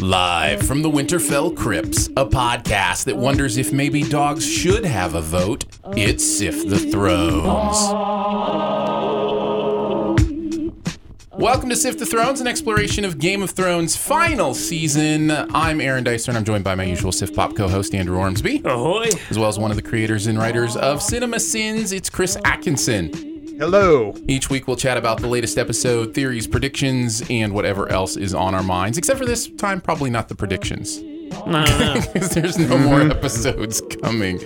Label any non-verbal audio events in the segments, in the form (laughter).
Live from the Winterfell Crypts, a podcast that wonders if maybe dogs should have a vote. It's Sift the Thrones. Welcome to Sift the Thrones, an exploration of Game of Thrones' final season. I'm Aaron Dicer, and I'm joined by my usual Sift Pop co-host Andrew Ormsby, Ahoy! as well as one of the creators and writers of Cinema Sins. It's Chris Atkinson. Hello. Each week, we'll chat about the latest episode, theories, predictions, and whatever else is on our minds. Except for this time, probably not the predictions. No, no, no. (laughs) because there's no more episodes coming.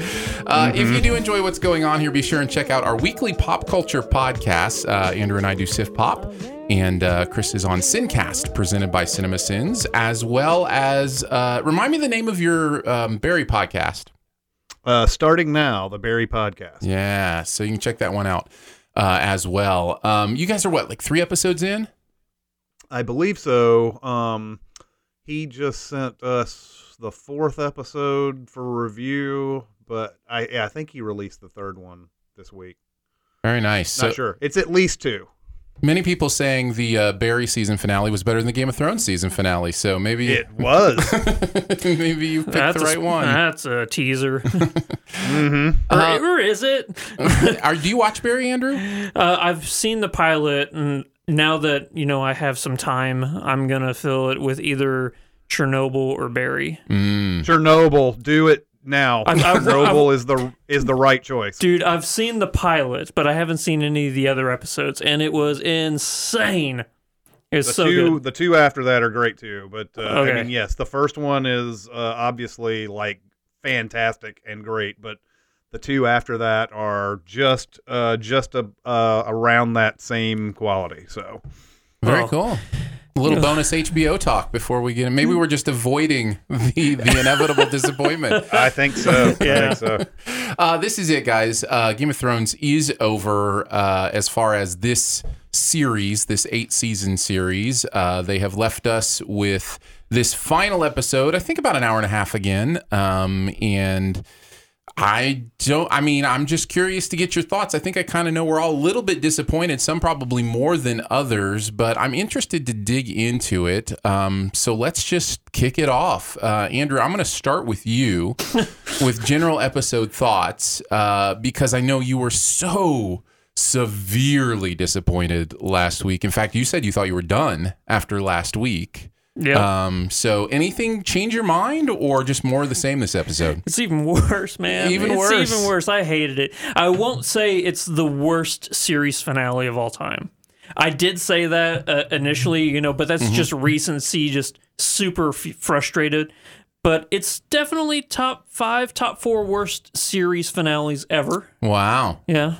Uh, If you do enjoy what's going on here, be sure and check out our weekly pop culture podcast. Uh, Andrew and I do Sift Pop, and uh, Chris is on Sincast, presented by Cinema Sins, as well as uh, remind me the name of your um, Barry podcast. Uh, starting now, the Barry Podcast. Yeah, so you can check that one out uh, as well. Um, you guys are what, like three episodes in? I believe so. Um, he just sent us the fourth episode for review, but I yeah, I think he released the third one this week. Very nice. So Not sure. It's at least two. Many people saying the uh, Barry season finale was better than the Game of Thrones season finale. So maybe It was. (laughs) maybe you picked that's the right a, one. That's a teaser. (laughs) mm-hmm. or, Uh, or is it? (laughs) Are, do you watch Barry, Andrew? Uh, I've seen the pilot, and now that you know I have some time, I'm gonna fill it with either Chernobyl or Barry. Mm. Chernobyl. Do it now. I've- I've- Chernobyl is the is the right choice. Dude, I've seen the pilot, but I haven't seen any of the other episodes, and it was insane. It's the so two good. the two after that are great too. But uh, I mean, yes, the first one is uh, obviously like fantastic and great, but the two after that are just uh, just a, uh, around that same quality. So Very Oh. cool. A little bonus HBO talk before we get in. Maybe we're just avoiding the, the inevitable (laughs) disappointment. I think so. Yeah. I think so. Uh, this is it, guys. Uh, Game of Thrones is over uh, as far as this series, this eight season series. Uh, they have left us with this final episode, I think about an hour and a half again. Um, and I don't, I mean, I'm just curious to get your thoughts. I think I kind of know we're all a little bit disappointed, some probably more than others, but I'm interested to dig into it. Um, so let's just kick it off. Uh, Andrew, I'm going to start with you (laughs) with general episode thoughts uh, because I know you were so severely disappointed last week. In fact, you said you thought you were done after last week. Yeah. Um, so anything change your mind or just more of the same this episode? It's even (laughs) worse, man. Even it's worse. even worse. I hated it. I won't say it's the worst series finale of all time. I did say that uh, initially, you know, but that's Mm-hmm. just recency, just super f- frustrated. But it's definitely top five, top four worst series finales ever. Wow. Yeah.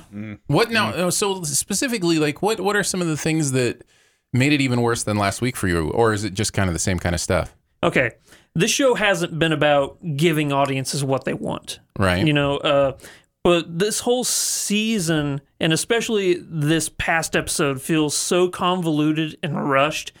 What now? So specifically, like, what what are some of the things that made it even worse than last week for you, or is it just kind of the same kind of stuff? Okay. This show hasn't been about giving audiences what they want. Right. you know uh but this whole season and especially this past episode feels so convoluted and rushed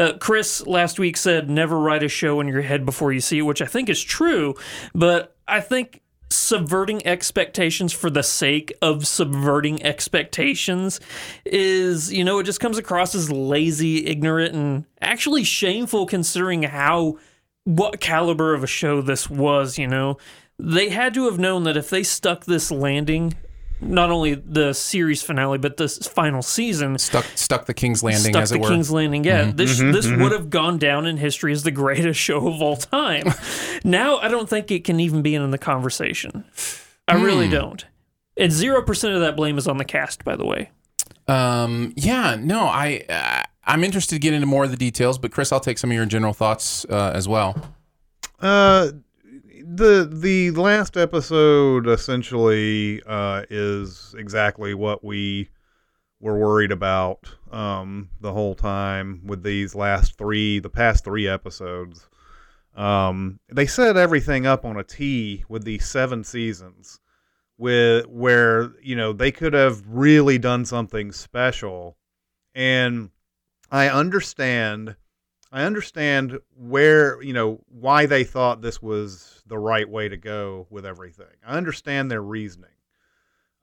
uh, chris last week said never write a show in your head before you see it which i think is true but i think subverting expectations for the sake of subverting expectations is you know it just comes across as lazy ignorant and actually shameful considering how what caliber of a show this was, you know. They had to have known that if they stuck this landing, not only the series finale, but the final season, stuck stuck the King's Landing, stuck as the it were. Mm-hmm. King's Landing. Yeah, this this would have gone down in history as the greatest (laughs) show of all time. now I don't think it can even be in the conversation. I really Hmm. don't. And zero percent of that blame is on the cast, by the way. Um, yeah, no, I uh, I'm interested to get into more of the details, but Chris, I'll take some of your general thoughts uh, as well. Uh, the the last episode essentially uh, is exactly what we were worried about um, the whole time with these last three, the past three episodes. Um, they set everything up on a T with these seven seasons, with where you know they could have really done something special, and I understand I understand where, you know, why they thought this was the right way to go with everything. I understand their reasoning.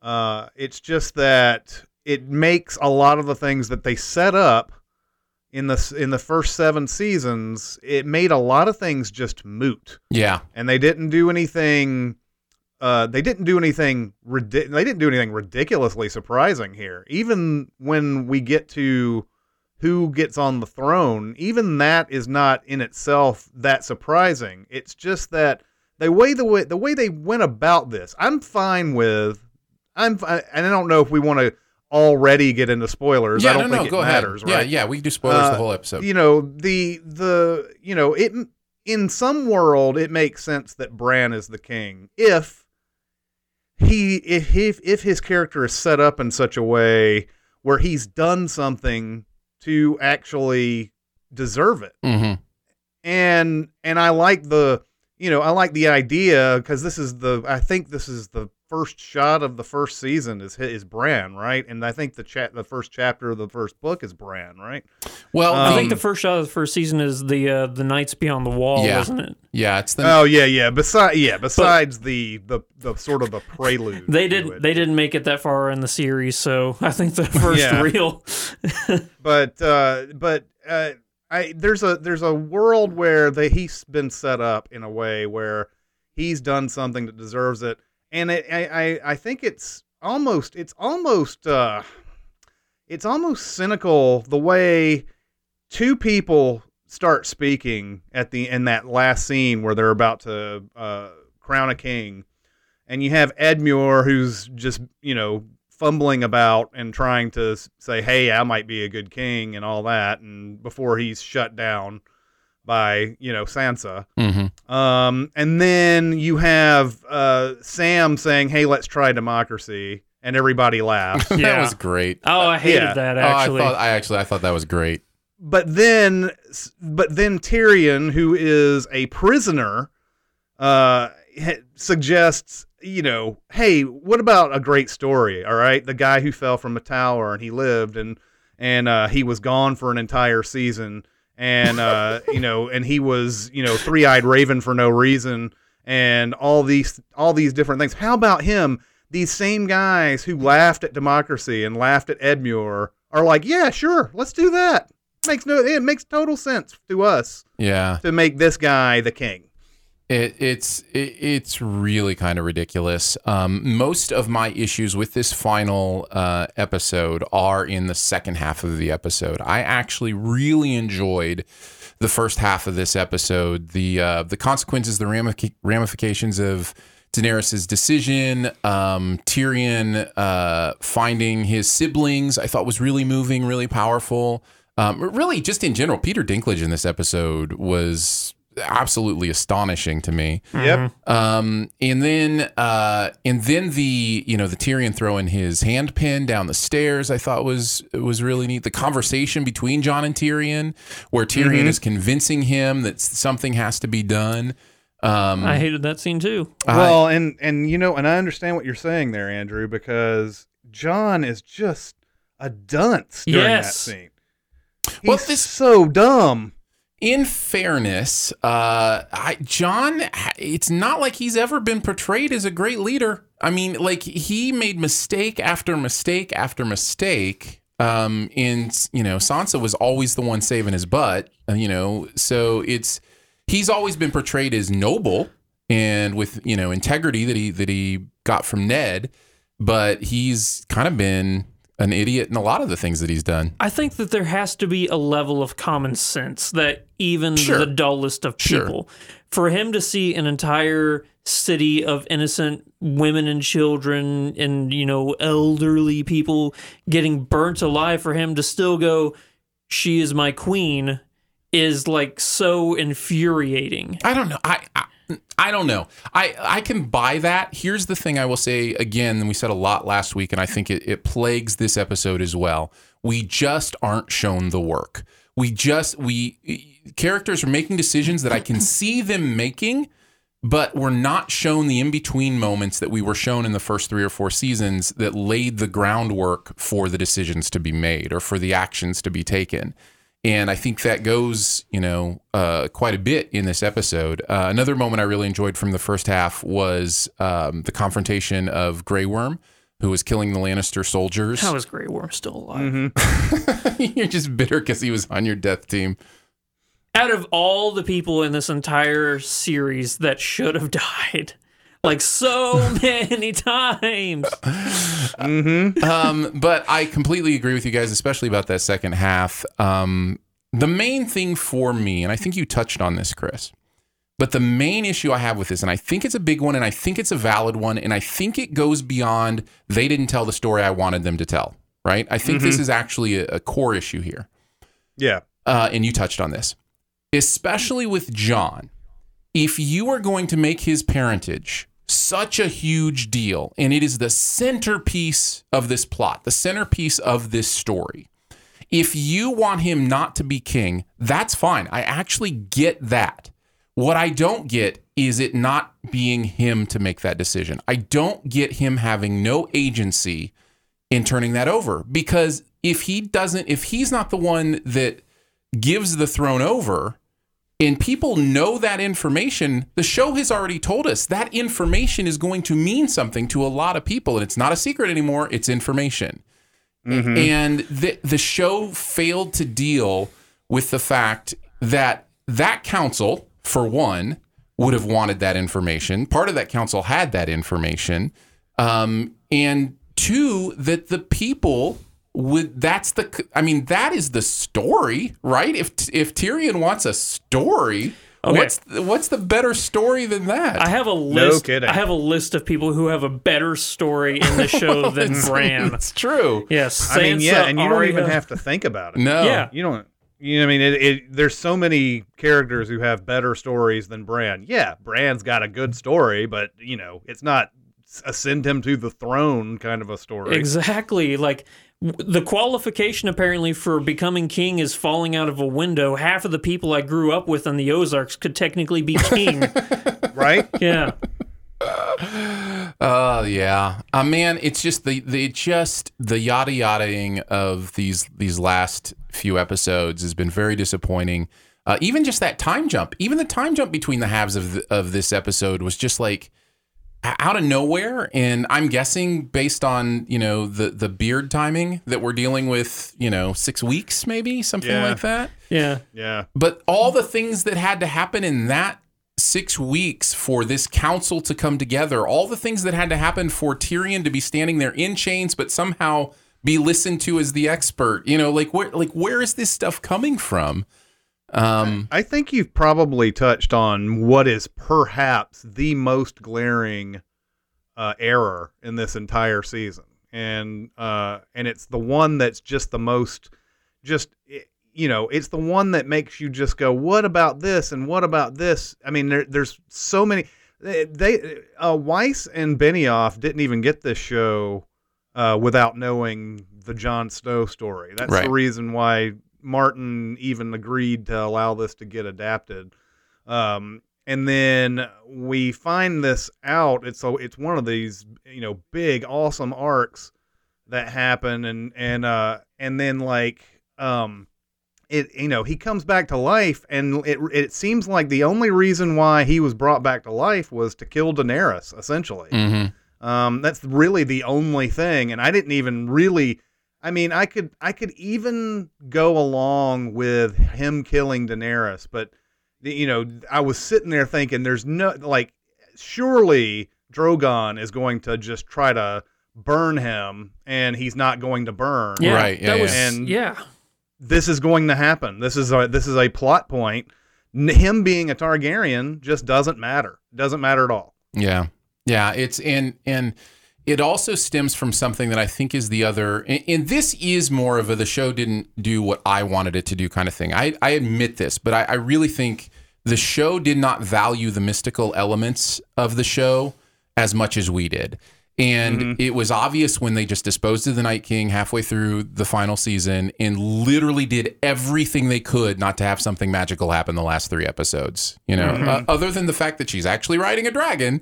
Uh, it's just that it makes a lot of the things that they set up in the in the first seven seasons, it made a lot of things just moot, Yeah. and they didn't do anything. Uh, they didn't do anything. Ridi- they didn't do anything ridiculously surprising here. Even when we get to who gets on the throne, even that is not in itself that surprising. It's just that the way the way the way they went about this, I'm fine with. I'm and I don't know if we want to already get into spoilers. Yeah, I don't no, think no, it go matters, ahead. right? Yeah, yeah, we can do spoilers Uh, the whole episode. You know the the you know it in some world it makes sense that Bran is the king if he if if, if his character is set up in such a way where he's done something to actually deserve it. Hmm and and I like the you know I like the idea because this is the I think this is the first shot of the first season is is Bran right and I think the chat the first chapter of the first book is Bran right Well, Um, I think the first shot of the first season is the uh, the Knights Beyond the Wall, Yeah. isn't it? yeah, it's the oh yeah yeah besides yeah besides the the the sort of the prelude They didn't they didn't make it that far in the series, so I think the (laughs) first Yeah. real but uh but uh I there's a there's a world where they he's been set up in a way where he's done something that deserves it. And it, I, I I think it's almost it's almost uh it's almost cynical the way two people start speaking at the in that last scene where they're about to uh crown a king. And you have Edmure who's just you know fumbling about and trying to say hey I might be a good king and all that and before he's shut down by you know Sansa Mhm. um, and then you have uh, Sam saying, "Hey, let's try democracy," and everybody laughs. (laughs) that Yeah. was great. Oh, I hated Yeah. that Oh, actually. I thought I actually I thought that was great. but then, but then Tyrion, who is a prisoner, uh, suggests, you know, hey, what about a great story? All right, the guy who fell from a tower and he lived and and uh, he was gone for an entire season, and uh, (laughs) you know, and he was, you know, three eyed raven for no reason, and all these all these different things. How about him? These same guys who laughed at democracy and laughed at Edmure are like, yeah, sure, let's do that. Makes no, it makes total sense to us Yeah. to make this guy the king. It, it's it, it's really kind of ridiculous. Um, most of my issues with this final uh, episode are in the second half of the episode. I actually really enjoyed the first half of this episode. The uh, the consequences, the ramific- ramifications of Daenerys' decision, um, Tyrion uh, finding his siblings, I thought was really moving, really powerful. Um, really, just in general, Peter Dinklage in this episode was absolutely astonishing to me. Yep. Um, and then uh, and then the you know the Tyrion throwing his hand pin down the stairs, I thought was was really neat. The conversation between Jon and Tyrion, where Tyrion is convincing him that something has to be done. Um, I hated that scene too. I- Well, and and you know, and I understand what you're saying there, Andrew, because Jon is just a dunce during Yes. that scene. He's Well, this- so dumb. In fairness, uh, I, Jon, it's not like he's ever been portrayed as a great leader. I mean, like he made mistake after mistake after mistake. Um, and you know, Sansa was always the one saving his butt. uh, You know, so it's he's always been portrayed as noble and with you know integrity that he that he got from Ned, but he's kind of been an idiot in a lot of the things that he's done. I think that there has to be a level of common sense that even Sure. the dullest of Sure. people, for him to see an entire city of innocent women and children and you know elderly people getting burnt alive, for him to still go, "She is my queen," is like so infuriating. I don't know. I, I I don't know. I I can buy that. Here's the thing I will say again, and we said a lot last week, and I think it, it plagues this episode as well. We just aren't shown the work. We just we characters are making decisions that I can see them making, but we're not shown the in-between moments that we were shown in the first three or four seasons that laid the groundwork for the decisions to be made or for the actions to be taken. And I think that goes, you know, uh, quite a bit in this episode. Uh, another moment I really enjoyed from the first half was um, the confrontation of Grey Worm who was killing the Lannister soldiers. How is Grey Worm still alive? Mm-hmm. (laughs) You're just bitter because he was on your death team. Out of all the people in this entire series that should have (laughs) died, like so (laughs) many times. Mm-hmm. um, but I completely agree with you guys, especially about that second half. Um, the main thing for me, and I think you touched on this, Chris, but the main issue I have with this, and I think it's a big one, and I think it's a valid one, and I think it goes beyond they didn't tell the story I wanted them to tell, right? I think this is actually a, a core issue here. Yeah. uh, and you touched on this, especially with Jon. If you are going to make his parentage such a huge deal, and it is the centerpiece of this plot, the centerpiece of this story, if you want him not to be king, that's fine. I actually get that. What I don't get is it not being him to make that decision. I don't get him having no agency in turning that over because if he doesn't, if he's not the one that gives the throne over and people know that information, the show has already told us that information is going to mean something to a lot of people. And it's not a secret anymore, it's information. And the, the show failed to deal with the fact that that council, for one, would have wanted that information. Part of that council had that information. Um, and two, that the people would that's the I mean that is the story, right? If if Tyrion wants a story, Okay. what's what's the better story than that? I have a list. No kidding. I have a list of people who have a better story in the show (laughs) than Bran. It's true. Yes, I mean, yeah, and you don't even have to think about it. No. Yeah. You don't. You know, I mean, it, it, there's so many characters who have better stories than Bran. Yeah, Bran's got a good story, but you know, it's not ascend him to the throne kind of a story. Exactly. Like w- the qualification apparently for becoming king is falling out of a window. Half of the people I grew up with in the Ozarks could technically be king. (laughs) right? yeah. Oh yeah, uh, man. It's just the the just the yada yadaing of these these last few episodes has been very disappointing. Uh, even just that time jump, even the time jump between the halves of the, of this episode was just like out of nowhere. And I'm guessing based on you know the the beard timing that we're dealing with, you know, six weeks maybe something Yeah. like that. Yeah. Yeah. But all the things that had to happen in that six weeks for this council to come together, all the things that had to happen for Tyrion to be standing there in chains, but somehow be listened to as the expert, you know, like where like where is this stuff coming from? Um, I think you've probably touched on what is perhaps the most glaring uh, error in this entire season, and uh, and it's the one that's just the most, just you know, it's the one that makes you just go, what about this and what about this? I mean, there, there's so many. They, uh, Weiss and Benioff didn't even get this show uh, without knowing the Jon Snow story. That's Right. the reason why Martin even agreed to allow this to get adapted. Um, and then we find this out. It's so it's one of these you know big awesome arcs that happen, and and uh and then like um it you know he comes back to life, and it it seems like the only reason why he was brought back to life was to kill Daenerys, essentially. mhm. Um, that's really the only thing, and I didn't even really. I mean, I could I could even go along with him killing Daenerys, but you know, I was sitting there thinking, there's no like, surely Drogon is going to just try to burn him, and he's not going to burn. Yeah. Right, yeah, that was yeah. And- yeah. This is going to happen. This is a this is a plot point. Him being a Targaryen just doesn't matter. Doesn't matter at all. Yeah. Yeah, it's in and it also stems from something that I think is the other and, and this is more of a the show didn't do what I wanted it to do kind of thing. I, I admit this, but I, I really think the show did not value the mystical elements of the show as much as we did. And it was obvious when they just disposed of the Night King halfway through the final season and literally did everything they could not to have something magical happen the last three episodes. You know, uh, other than the fact that she's actually riding a dragon,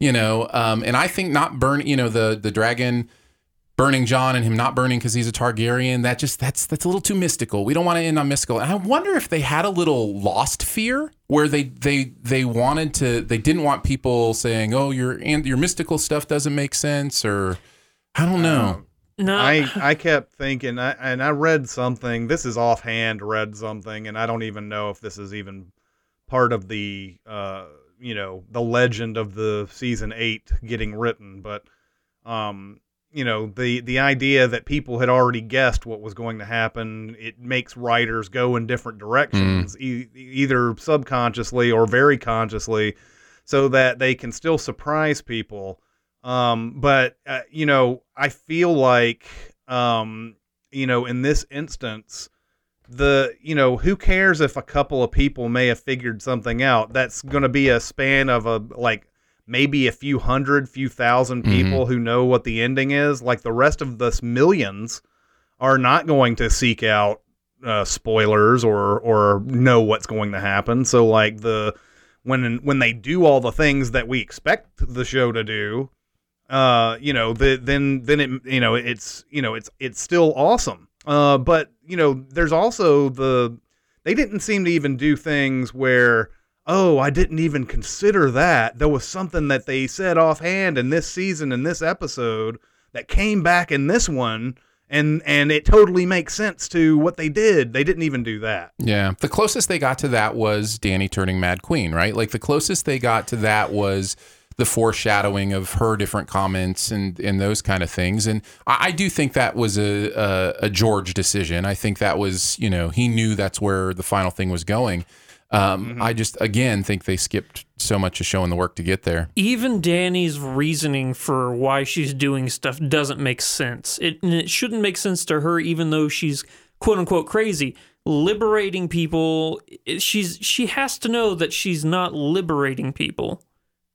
you know um, and i think not burn you know the the dragon burning jon and him not burning because he's a targaryen that just that's that's a little too mystical we don't want to end on mystical and i wonder if they had a little lost fear where they they they wanted to they didn't want people saying oh your and your mystical stuff doesn't make sense or I don't know. No, I (laughs) I kept thinking, I, and I read something. This is offhand read something, and I don't even know if this is even part of the uh, you know the legend of the season eight getting written. But um, you know the the idea that people had already guessed what was going to happen. It makes writers go in different directions, e- either subconsciously or very consciously, so that they can still surprise people. Um, but uh, you know, I feel like um, you know, in this instance, the you know, who cares if a couple of people may have figured something out? That's going to be a span of a like maybe a few hundred, few 1000 people who know what the ending is. Like the rest of the millions are not going to seek out uh, spoilers or or know what's going to happen. So like the when when they do all the things that we expect the show to do, uh, you know, the, then then it you know it's you know it's it's still awesome. Uh, but you know, there's also the they didn't seem to even do things where oh I didn't even consider that there was something that they said offhand in this season in this episode that came back in this one and and it totally makes sense to what they did. They didn't even do that. Yeah. The closest they got to that was Dany turning Mad Queen, right? Like the closest they got to that was the foreshadowing of her different comments and and those kind of things. And I, I do think that was a, a a George decision. I think that was you know he knew that's where the final thing was going. Um, I just again think they skipped so much of showing the work to get there. even Dany's reasoning for why she's doing stuff doesn't make sense. It and it shouldn't make sense to her, even though she's quote unquote crazy. Liberating people, she's she has to know that she's not liberating people.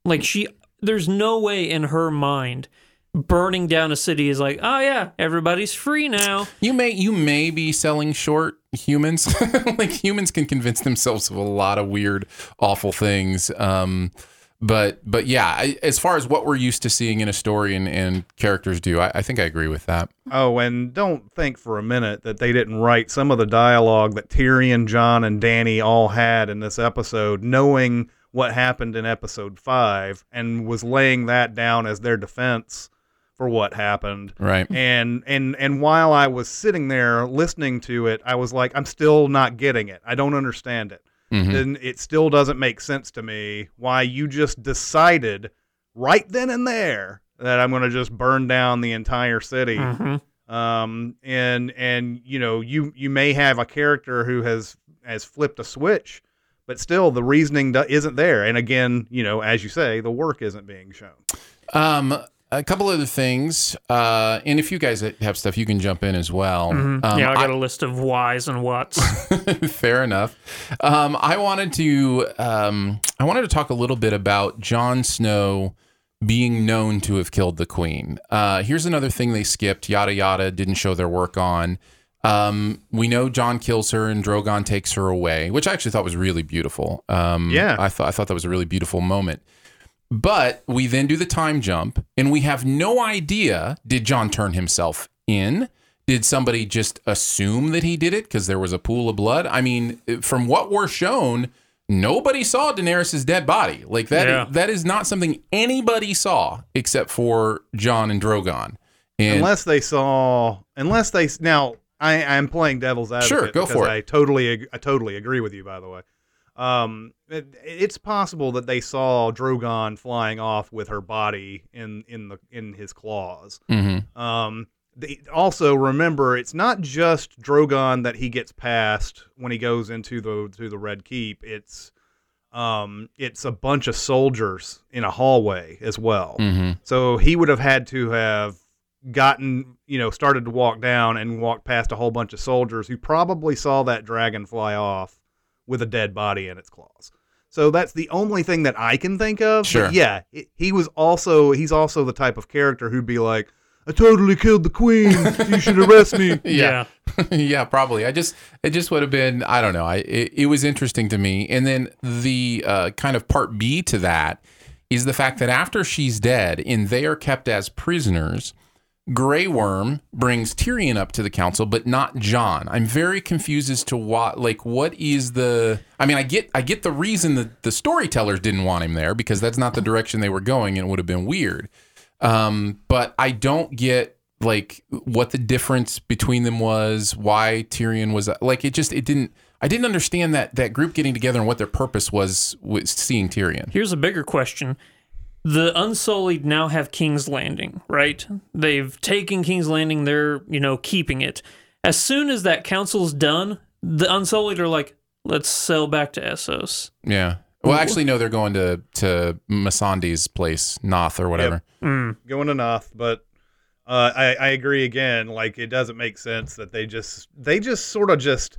Like she, there's no way in her mind burning down a city is like, oh yeah, everybody's free now. You may you may be selling short humans. (laughs) like humans can convince themselves of a lot of weird, awful things. Um, but but yeah, I, as far as what we're used to seeing in a story and, and characters do, I, I think I agree with that. Oh, and don't think for a minute that they didn't write some of the dialogue that Tyrion, Jon, and Dany all had in this episode, knowing what happened in episode five, and was laying that down as their defense for what happened. Right. And and and while I was sitting there listening to it, I was like, I'm still not getting it. I don't understand it. Mhm. And it still doesn't make sense to me why you just decided right then and there that I'm going to just burn down the entire city Mhm. um, and and you know you you may have a character who has has flipped a switch, but still the reasoning isn't there. And again, you know, as you say, the work isn't being shown. Um, a couple other things, uh, and if you guys have stuff, you can jump in as well. Um, yeah, I got a list of whys and whats. (laughs) Fair enough. Um, I wanted to um, I wanted to talk a little bit about Jon Snow being known to have killed the queen. Uh, here's another thing they skipped. Yada yada didn't show their work on. Um, we know Jon kills her and Drogon takes her away, which I actually thought was really beautiful. Um, Yeah. I thought I thought that was a really beautiful moment. But we then do the time jump, and we have no idea did Jon turn himself in? Did somebody just assume that he did it because there was a pool of blood? I mean, from what we're shown, nobody saw Daenerys' dead body. Like that, Yeah. that is not something anybody saw except for Jon and Drogon. And unless they saw, unless they now, I I'm playing devil's advocate. Sure, go for it. I totally I totally agree with you. By the way, um, it, it's possible that they saw Drogon flying off with her body in in the in his claws. Mhm. Um, the, also remember, it's not just Drogon that he gets past when he goes into the to the Red Keep. It's um, it's a bunch of soldiers in a hallway as well. Mhm. So he would have had to have gotten, you know, started to walk down and walk past a whole bunch of soldiers who probably saw that dragon fly off with a dead body in its claws. So that's the only thing that I can think of. Sure. But yeah, it, he was also he's also the type of character who'd be like, "I totally killed the queen. you should arrest me." (laughs) Yeah. (laughs) yeah, probably. I just it just would have been I don't know. I it, it was interesting to me. And then the uh, kind of part B to that is the fact that after she's dead and they are kept as prisoners, Grey Worm brings Tyrion up to the council, but not Jon. I'm very confused as to what like what is the I mean, I get I get the reason that the storytellers didn't want him there because that's not the direction they were going and it would have been weird. Um, but I don't get like what the difference between them was, why Tyrion was like it just it didn't I didn't understand that that group getting together and what their purpose was with seeing Tyrion. Here's a bigger question. The Unsullied now have King's Landing, right? They've taken King's Landing, they're, you know, keeping it. As soon as that council's done, the Unsullied are like, let's sail back to Essos. Yeah. Well, actually, no, they're going to to Missandei's place, Naath or whatever. Mm. going to Naath, but uh, I, I agree again. Like it doesn't make sense that they just they just sort of just.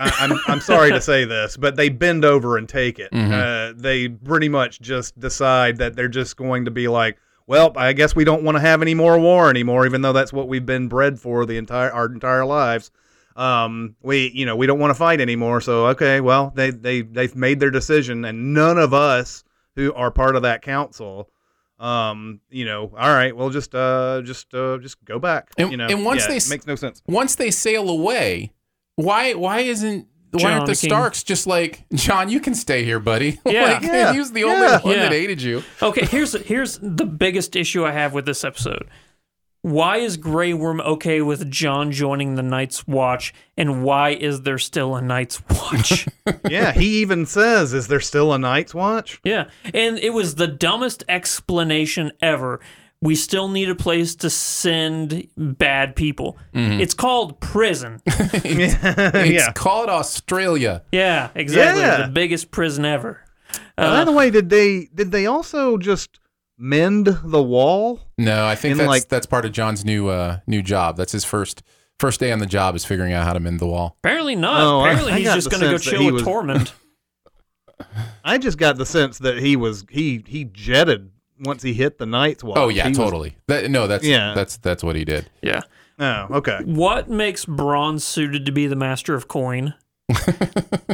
I, I'm I'm sorry to say this, but they bend over and take it. Mhm. Uh, they pretty much just decide that they're just going to be like, well, I guess we don't want to have any more war anymore, even though that's what we've been bred for the entire our entire lives. Um, we you know we don't want to fight anymore, so okay, well they they they've made their decision, and none of us who are part of that council um you know all right well just uh just uh just go back And- you know and once Yeah, they it makes no sense Once they sail away, why why isn't why aren't the King. Starks just like Jon? You can stay here, buddy. (laughs) Yeah. like, Yeah. he was the only Yeah. one that aided you. Okay, here's here's the biggest issue I have with this episode. Why is Grey Worm okay with Jon joining the Night's Watch, and why is there still a Night's Watch? (laughs) (laughs) yeah he even says is there still a night's watch yeah, and it was the dumbest explanation ever. We still need a place to send bad people. It's called prison. (laughs) It's yeah called Australia. Yeah, exactly. Yeah. The biggest prison ever. by Uh, the way did they did they also just mend the wall No, I think that's like- that's part of Jon's new uh new job. That's his first first day on the job is figuring out how to mend the wall. apparently not. Oh, apparently I he's just going to go chill with was- Tormund. (laughs) i just got the sense that he was he he jetted once he hit the night's watch Oh yeah, He was- totally. That, no, that's Yeah. that's that's what he did. yeah. oh okay What makes Bronn suited to be the master of coin? (laughs)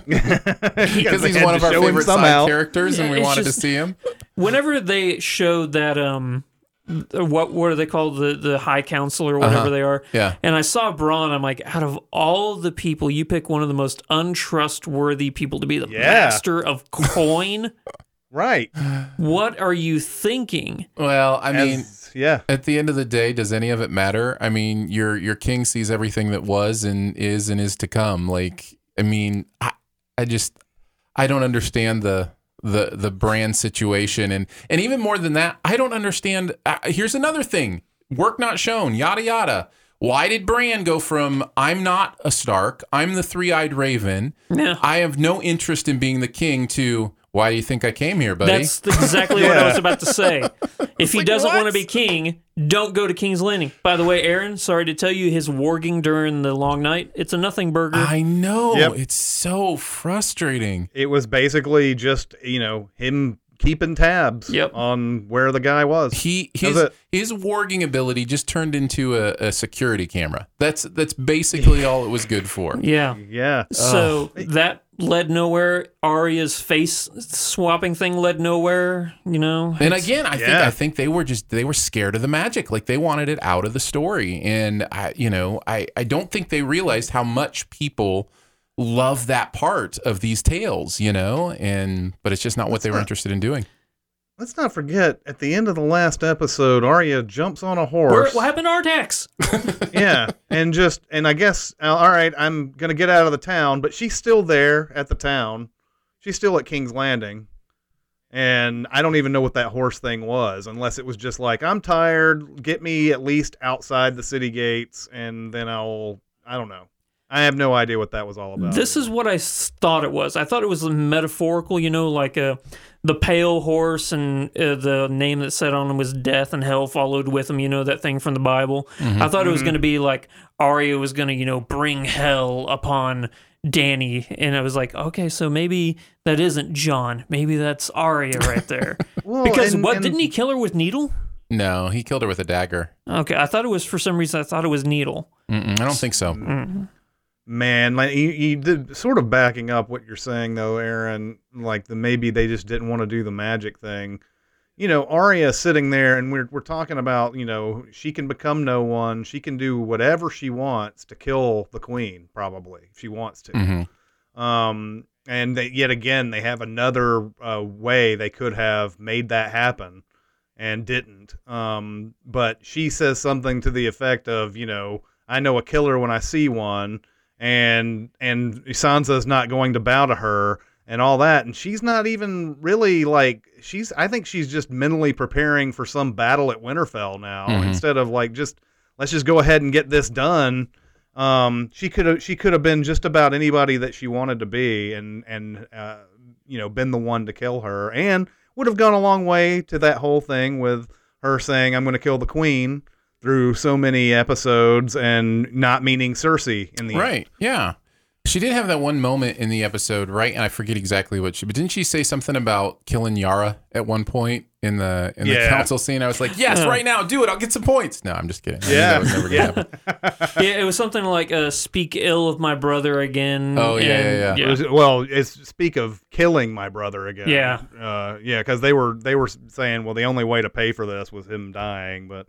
Because he's one of our favorite side characters, and we wanted just- to see him. Whenever they showed that, um, what what are they called? The the High Council or whatever Uh-huh. they are. Yeah. And I saw Bronn. I'm like, out of all the people, you pick one of the most untrustworthy people to be the Yeah. master of coin. (laughs) right what are you thinking? Well, I mean, As- yeah at the end of the day, does any of it matter? I mean, your your king sees everything that was and is and is to come. Like, I mean, I, I just I don't understand the the the Bran situation and and even more than that, I don't understand. Uh, here's another thing: work not shown. Yada yada. Why did Bran go from I'm not a Stark, I'm the three-eyed Raven, Yeah. I have no interest in being the king to why do you think I came here, buddy? That's exactly what I was (laughs) about to say. (laughs) If he like, doesn't want to be king, don't go to King's Landing. By the way, Aaron, sorry to tell you, his warging during the long night, it's a nothing burger. I know. Yep. It's so frustrating. it was basically just you know him keeping tabs Yep. on where the guy was He That was his his warging ability just turned into a, a security camera. That's that's basically all it was good for. yeah. yeah So that led nowhere. Arya's face swapping thing led nowhere. You know, And again, I think I think they were just they were scared of the magic. Like they wanted it out of the story. And I you know, I I don't think they realized how much people love that part of these tales, you know? And but it's just not what they were interested in doing. Let's not forget at the end of the last episode Arya jumps on a Where, horse what happened to Artax? (laughs) yeah, and just and I guess uh, all right, I'm gonna get out of the town, but she's still there at the town. She's still at King's Landing, and I don't even know what that horse thing was, unless it was just like I'm tired, get me at least outside the city gates, and then I'll. I don't know. I have no idea what that was all about. This is what I thought it was. I thought it was metaphorical, you know, like uh, the pale horse and uh, the name that said on him was death and hell followed with him, you know, that thing from the Bible. I thought it was going to be like Arya was going to, you know, bring hell upon Dany. And I was like, okay, so maybe that isn't Jon. Maybe that's Arya right (laughs) there. Well, because and- what, and- didn't he kill her with Needle? No, he killed her with a dagger. Okay, I thought it was for some reason, I thought it was Needle. Mm-mm, I don't think so. Man, like you, you did sort of backing up what you're saying though, Aaron. Like the maybe they just didn't want to do the magic thing. You know, Arya sitting there, and we're we're talking about you know she can become no one. She can do whatever she wants to kill the queen, probably if she wants to. hmm Um, and they, yet again, they have another uh, way they could have made that happen. and didn't. Um, but she says something to the effect of, you know, I know a killer when I see one, and and Sansa's not going to bow to her and all that, and she's not even really like she's. I think she's just mentally preparing for some battle at Winterfell now Mhm. instead of like just let's just go ahead and get this done. Um, she could have she could have been just about anybody that she wanted to be, and and uh, you know been the one to kill her, and would have gone a long way to that whole thing with her saying I'm going to kill the queen through so many episodes and not meaning Cersei in the end. Right. Yeah. She did have that one moment in the episode, right? And I forget exactly what she, but didn't she say something about killing Yara at one point in the in the council scene? I was like, yes, right now, do it. I'll get some points. No, I'm just kidding. I knew Yeah. that was never gonna (laughs) yeah, it was something like uh, "Speak ill of my brother again." Oh, yeah, and- yeah, It was- well, it's speak of killing my brother again. Yeah. uh, yeah, because they were they were saying, well, the only way to pay for this was him dying, but,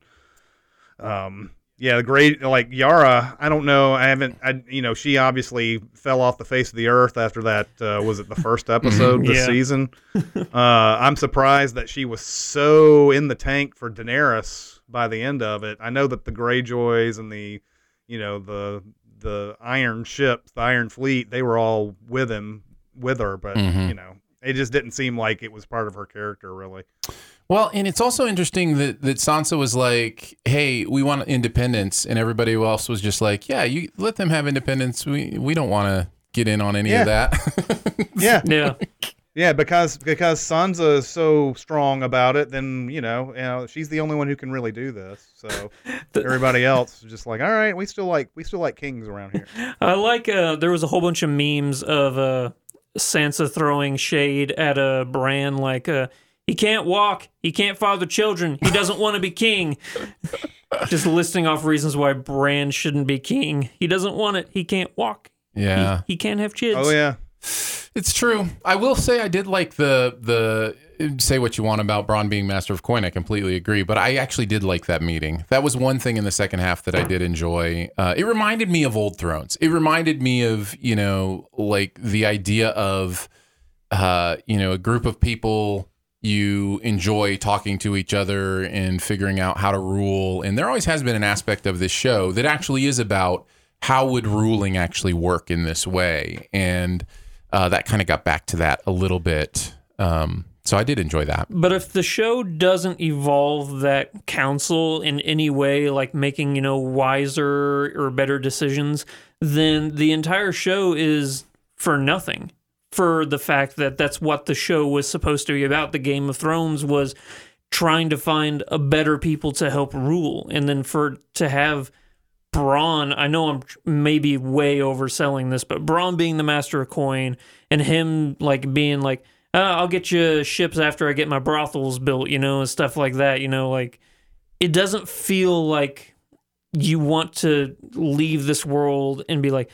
um, yeah, the great like Yara. I don't know. I haven't. I you know she obviously fell off the face of the earth after that. Uh, was it the first (laughs) episode this Yeah. season? (laughs) uh, I'm surprised that she was so in the tank for Daenerys by the end of it. I know that the Greyjoys and the, you know the the Iron ships, the Iron Fleet, they were all with him with her, but Mhm. you know it just didn't seem like it was part of her character really. Well, and it's also interesting that, that Sansa was like, "Hey, we want independence," and everybody else was just like, "Yeah, you let them have independence. We we don't want to get in on any Yeah. of that." (laughs) Yeah, yeah. yeah, because because Sansa is so strong about it, then you know, you know, she's the only one who can really do this. So (laughs) everybody else is just like, all right, we still like we still like kings around here. (laughs) I like. Uh, there was a whole bunch of memes of uh, Sansa throwing shade at a uh, Bran, like, uh, "He can't walk. He can't father children. He doesn't want to be king." (laughs) Just listing off reasons why Bran shouldn't be king. He doesn't want it. He can't walk. yeah. He, he can't have kids. Oh yeah, It's true. I will say I did like the the say what you want about Bronn being master of coin. I completely agree, but I actually did like that meeting. That was one thing in the second half that I did enjoy. Uh, it reminded me of Old Thrones. It reminded me of you know like the idea of uh, you know a group of people you enjoy talking to each other and figuring out how to rule. And there always has been an aspect of this show that actually is about how would ruling actually work in this way and uh, that kind of got back to that a little bit. Um, so I did enjoy that. But if the show doesn't evolve that council in any way, like making, you know, wiser or better decisions, then the entire show is for nothing. For the fact that that's what the show was supposed to be about. The Game of Thrones was trying to find a better people to help rule. And then for to have Bronn, I know I'm maybe way overselling this, but Bronn being the master of coin and him like being like, uh, I'll get you ships after I get my brothels built, you know, and stuff like that, you know, like it doesn't feel like you want to leave this world and be like,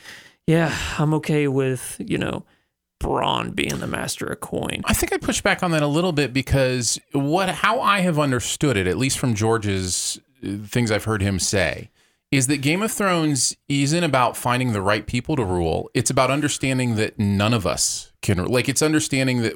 yeah, I'm okay with, you know, Bronn being the master of coin. I think I push back on that a little bit because what how I have understood it, at least from George's uh, things I've heard him say, is that Game of Thrones isn't about finding the right people to rule. It's about understanding that none of us can like it's understanding that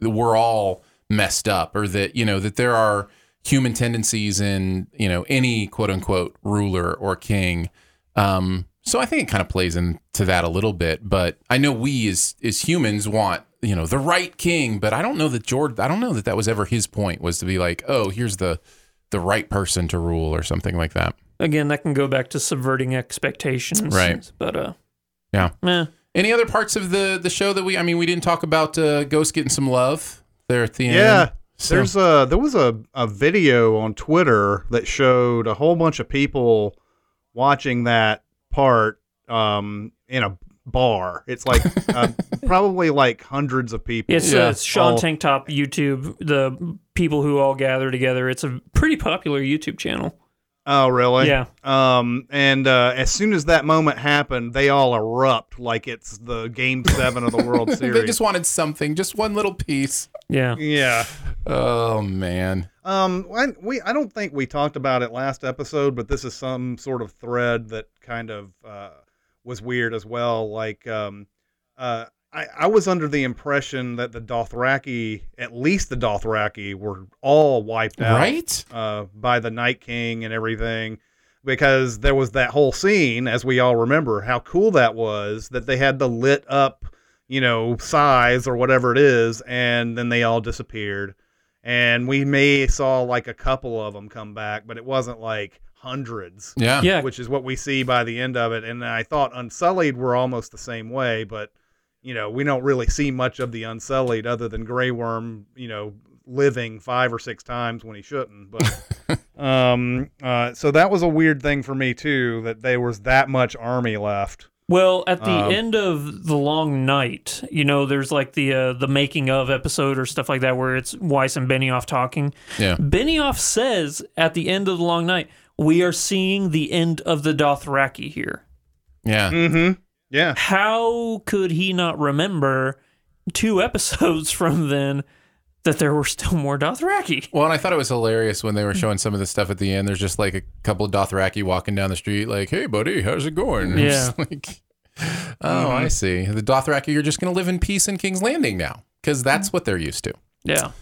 we're all messed up or that you know that there are human tendencies in you know any quote unquote ruler or king um so i think it kind of plays into that a little bit but i know we as as humans want you know the right king but i don't know that george i don't know that that was ever his point was to be like oh here's the the right person to rule or something like that Again, that can go back to subverting expectations. Right. But uh Yeah. eh. any other parts of the the show that we i mean we didn't talk about uh ghost getting some love there at the end Yeah. So- There's a there was a, a video on Twitter that showed a whole bunch of people watching that part um, in a bar. It's like (laughs) uh, probably like hundreds of people. It's, Yeah. uh, it's Sean All- Tank Top YouTube, the people who all gather together. It's a pretty popular YouTube channel. Oh, really? Yeah. Um, and uh, as soon as that moment happened, they all erupt like it's the Game (laughs) Seven of the World Series. they just wanted something just one little piece Yeah. yeah. oh man Um, I, we I don't think we talked about it last episode, but this is some sort of thread that kind of uh, was weird as well. Like, um, uh, I, I was under the impression that the Dothraki, at least the Dothraki, were all wiped out Right? uh, by the Night King and everything, because there was that whole scene, as we all remember, how cool that was that they had the lit up, you know, size or whatever it is, and then they all disappeared. And we may saw like a couple of them come back, but it wasn't like hundreds Yeah. Yeah, which is what we see by the end of it. And I thought Unsullied were almost the same way, but you know, we don't really see much of the Unsullied other than Grey Worm, you know, living five or six times when he shouldn't. But (laughs) um, uh, so that was a weird thing for me too, that there was that much army left. Well, at the Um, end of the long night, you know, there's like the uh, the making of episode or stuff like that where it's Weiss and Benioff talking. Yeah. Benioff says at the end of the long night, we are seeing the end of the Dothraki here. Yeah. Mm-hmm. Yeah. How could he not remember two episodes (laughs) from then that there were still more Dothraki? Well, and I thought it was hilarious when they were showing some of the stuff at the end. There's just like a couple of Dothraki walking down the street, like, "Hey, buddy, how's it going?" And (laughs) Yeah. like, oh, I see. The Dothraki you're just going to live in peace in King's Landing now because that's what they're used to. Yeah.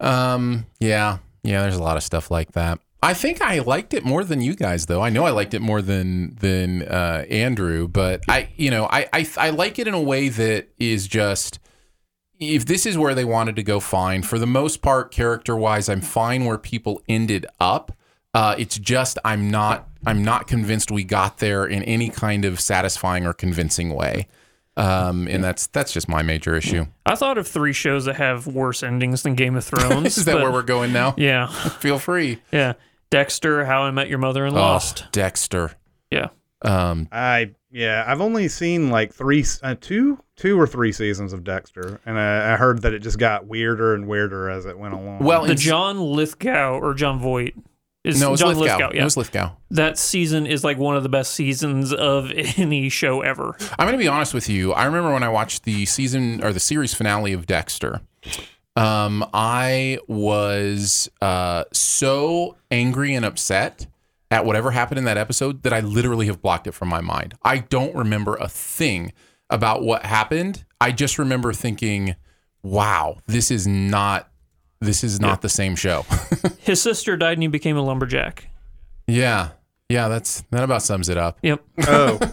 Um, yeah, yeah. There's a lot of stuff like that. I think I liked it more than you guys, though. I know I liked it more than than uh, Andrew, but I, you know, I, I I like it in a way that is just if this is where they wanted to go, fine. For the most part, character wise, I'm fine where people ended up. Uh, it's just I'm not I'm not convinced we got there in any kind of satisfying or convincing way. Um, and that's that's just my major issue. I thought of three shows that have worse endings than Game of Thrones. (laughs) is that but- where we're going now? Yeah. Feel free. Yeah. Dexter, How I Met Your Mother, and Lost. Oh, Dexter. Yeah. Um, I yeah, I've only seen like three, uh, two, two or three seasons of Dexter, and I, I heard that it just got weirder and weirder as it went along. well, The John Lithgow or Jon Voight is no, it was John Lithgow. yeah. It was Lithgow. that season is like one of the best seasons of (laughs) any show ever. I'm going to be honest with you. I remember when I watched the season or the series finale of Dexter. Um, I was uh, so angry and upset at whatever happened in that episode that I literally have blocked it from my mind. I don't remember a thing about what happened. I just remember thinking, "Wow, this is not this is not the same show." (laughs) His sister died and he became a lumberjack. yeah, yeah, that's that about sums it up. Yep. oh, oh,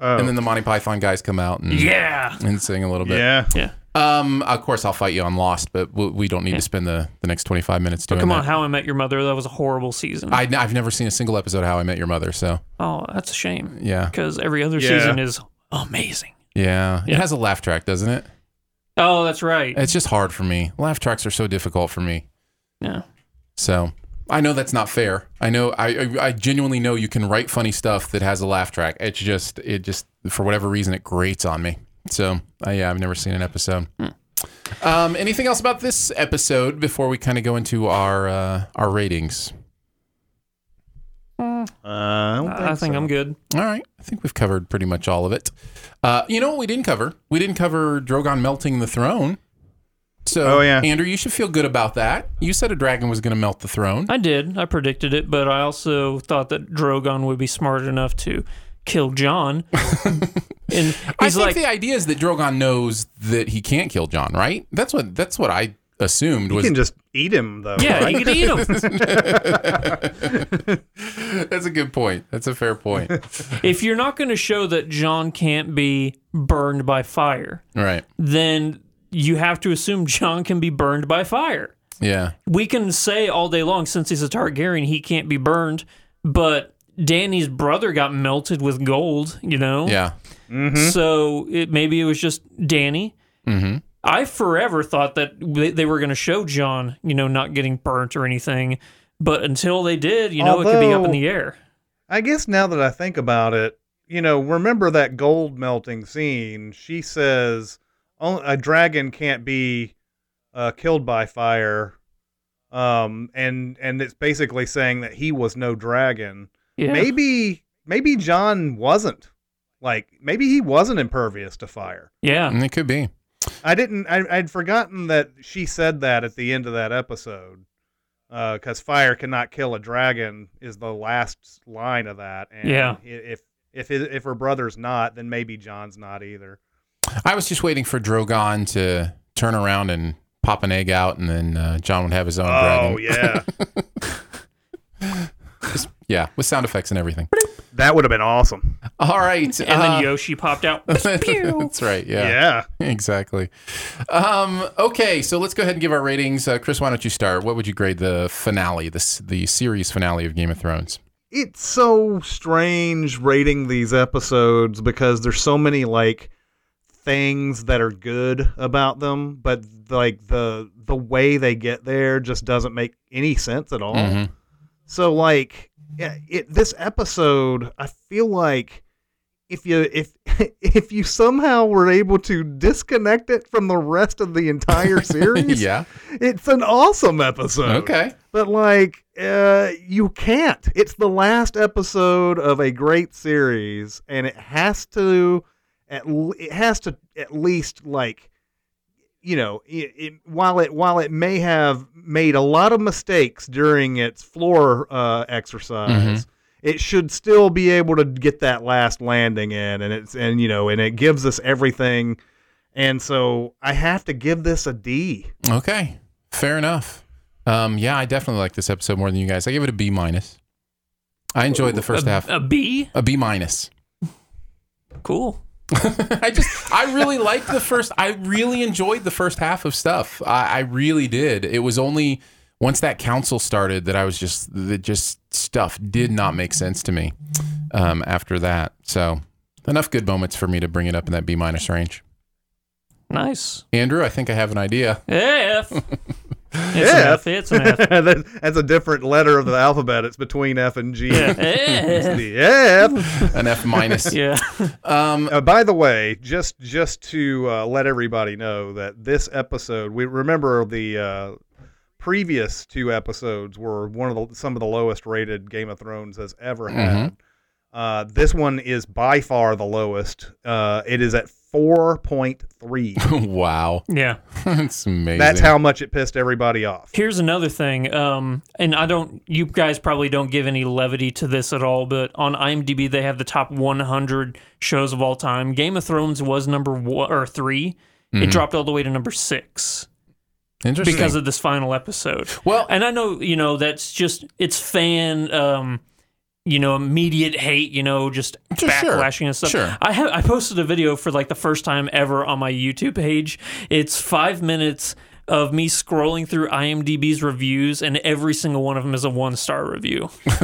(laughs) And then the Monty Python guys come out and Yeah. and sing a little bit. yeah, Yeah. Um, of course, I'll fight you on Lost, but we, we don't need to spend the, the next 25 minutes doing Come that. on, How I Met Your Mother. That was a horrible season. I, I've never seen a single episode of How I Met Your Mother, so oh, that's a shame yeah. because every other Yeah. season is amazing. Yeah. It Yeah. has a laugh track, doesn't it? Oh, that's right. It's just hard for me. Laugh tracks are so difficult for me. Yeah. So I know that's not fair. I know, I, I, I genuinely know you can write funny stuff that has a laugh track. It's just, it just, for whatever reason, it grates on me. So, uh, yeah, I've never seen an episode. Um, anything else about this episode before we kind of go into our uh, our ratings? Uh, I, don't I think so. I'm good. All right. I think we've covered pretty much all of it. Uh, you know what we didn't cover? We didn't cover Drogon melting the throne. So, Oh, yeah. Andrew, you should feel good about that. You said a dragon was going to melt the throne. I did. I predicted it, but I also thought that Drogon would be smart enough to kill Jon. (laughs) and I think like, the idea is that Drogon knows that he can't kill Jon, right? That's what that's what I assumed You was can just eat him though. yeah, right? you could eat him. (laughs) That's a good point. That's a fair point. (laughs) if you're not going to show that Jon can't be burned by fire, right. then you have to assume Jon can be burned by fire. Yeah. We can say all day long, since he's a Targaryen, he can't be burned, but Dany's brother got melted with gold, you know? Yeah. So it, maybe it was just Dany. Mhm. I forever thought that they, they were going to show Jon, you know, not getting burnt or anything. But until they did, you know, it could be up in the air. I guess now that I think about it, you know, remember that gold melting scene? She says "Oh, a dragon can't be uh, killed by fire, um, and and it's basically saying that he was no dragon. Yeah. Maybe maybe Jon wasn't. Like maybe he wasn't impervious to fire. Yeah. And it could be. I didn't. I, I'd forgotten that she said that at the end of that episode. Because fire cannot kill a dragon is the last line of that. And Yeah. i- If if his, if her brother's not, then maybe Jon's not either. I was just waiting for Drogon to turn around and pop an egg out, and then uh, John would have his own Oh dragon. yeah, (laughs) Yeah, with sound effects and everything. that would have been awesome. All right. And then uh, Yoshi popped out. (laughs) That's right. Yeah. Yeah. (laughs) exactly. Um, okay, so let's go ahead and give our ratings. Uh, Chris, why don't you start? What would you grade the finale, the the series finale of Game of Thrones? it's so strange rating these episodes because there's so many like things that are good about them, but like the the way they get there just doesn't make any sense at all. Mhm. So like yeah, it this episode, I feel like if you if (laughs) if you somehow were able to disconnect it from the rest of the entire (laughs) series, yeah. it's an awesome episode. Okay. But like, uh, you can't. It's the last episode of a great series, and it has to, at it has to at least like, you know, it, it, while it while it may have made a lot of mistakes during its floor uh, exercise. It should still be able to get that last landing in, and it's and you know, and it gives us everything, and so I have to give this a D. Okay. Fair enough. Um, yeah, I definitely like this episode more than you guys. I give it a B minus. I enjoyed the first a, half. A B? A B minus. Cool. (laughs) I just, I really liked the first. I really enjoyed the first half of stuff. I, I really did. It was only once that council started that I was just, that just stuff did not make sense to me. Um, after that, so enough good moments for me to bring it up in that B minus range. Nice. Andrew, I think I have an idea. F. (laughs) It's an F. F. It's an F. (laughs) That's a different letter of the alphabet. It's between F and G. Yeah. (laughs) It's F. the (laughs) F. An F minus. Yeah. Um, Uh, by the way, just just to uh, let everybody know that this episode, we remember the uh, previous two episodes were one of the some of the lowest rated Game of Thrones has ever had. Uh, this one is by far the lowest. Uh, it is at four point three. (laughs) wow, Yeah. (laughs) That's amazing. That's how much it pissed everybody off. Here's another thing, um, and I don't. You guys probably don't give any levity to this at all, but on IMDb they have the top 100 shows of all time. Game of Thrones was number one or 3 It dropped all the way to number six interesting because of this final episode. well, And I know you know that's just it's fan. Um, you know, immediate hate, you know, just Sure, backlashing and stuff. Sure. I have I posted a video for like the first time ever on my YouTube page. It's five minutes of me scrolling through IMDb's reviews, and every single one of them is a one star review. (laughs)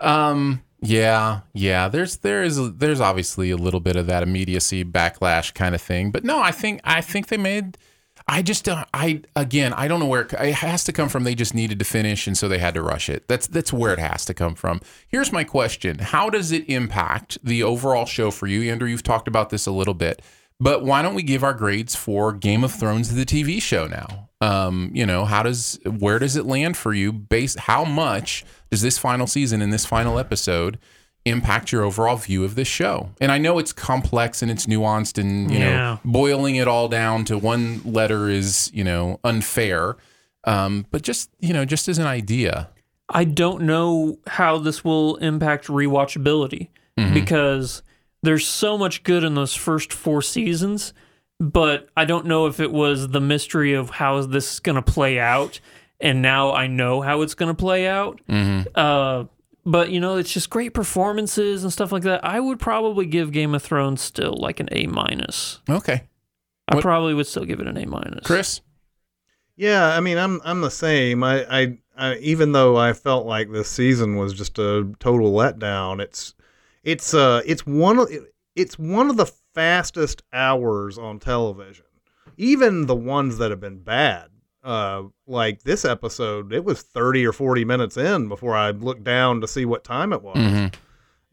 Um. Yeah. Yeah. There's there is there's obviously a little bit of that immediacy backlash kind of thing, but no, I think I think they made. I just don't. I again, I don't know where it, it has to come from. They just needed to finish, and so they had to rush it. That's that's where it has to come from. Here's my question: How does it impact the overall show for you, Andrew? You've talked about this a little bit, but why don't we give our grades for Game of Thrones, the TV show now? Um, you know, how does where does it land for you? Based how much does this final season and this final episode impact your overall view of this show? And I know it's complex and it's nuanced, and you Yeah. know, boiling it all down to one letter is you know unfair. Um, but just you know, just as an idea, I don't know how this will impact rewatchability because there's so much good in those first four seasons, but I don't know if it was the mystery of how this is going to play out, and now I know how it's going to play out. Uh, but you know, it's just great performances and stuff like that. I would probably give Game of Thrones still like an A minus. okay, I What- probably would still give it an A minus. Chris. Yeah, I mean, I'm I'm the same. I, I, I even though I felt like this season was just a total letdown, it's it's uh it's one of it's one of the fastest hours on television. Even the ones that have been bad, uh, like this episode, it was 30 or 40 minutes in before I looked down to see what time it was. Mhm.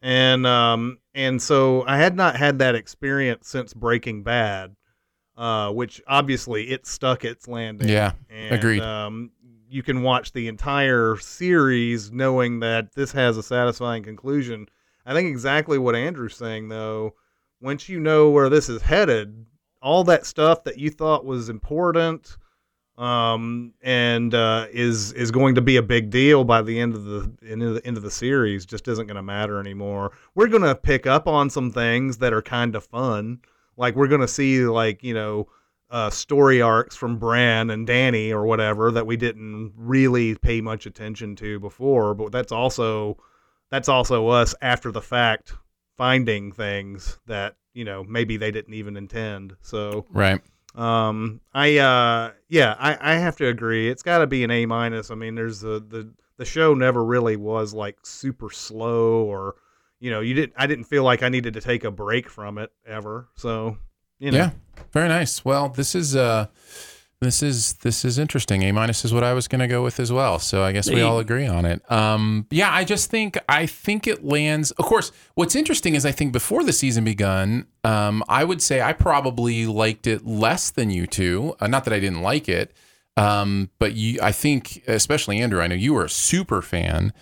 and um and so I had not had that experience since Breaking Bad, uh, which obviously it stuck its landing. Yeah, And, agreed. Um, you can watch the entire series knowing that this has a satisfying conclusion. I think exactly what Andrew's saying though. Once you know where this is headed, all that stuff that you thought was important um and uh is is going to be a big deal by the end of the end of the end of the series just isn't going to matter anymore we're going to pick up on some things that are kind of fun Like we're gonna see like you know uh, story arcs from Bran and Dany or whatever that we didn't really pay much attention to before. But that's also that's also us after the fact finding things that you know maybe they didn't even intend. So Right. Um, I uh, yeah, I, I have to agree. It's got to be an A minus. I mean, there's the the the show never really was like super slow or you know you didn't I didn't feel like I needed to take a break from it ever. So you know. Yeah. Very nice. Well, this is uh this is this is interesting. A minus is what I was going to go with as well. So I guess we all agree on it. Um yeah, I just think I think it lands. Of course, what's interesting is I think before the season begun, um I would say I probably liked it less than you two. Uh, not that I didn't like it. Um but you I think especially Andrew, I know you were a super fan.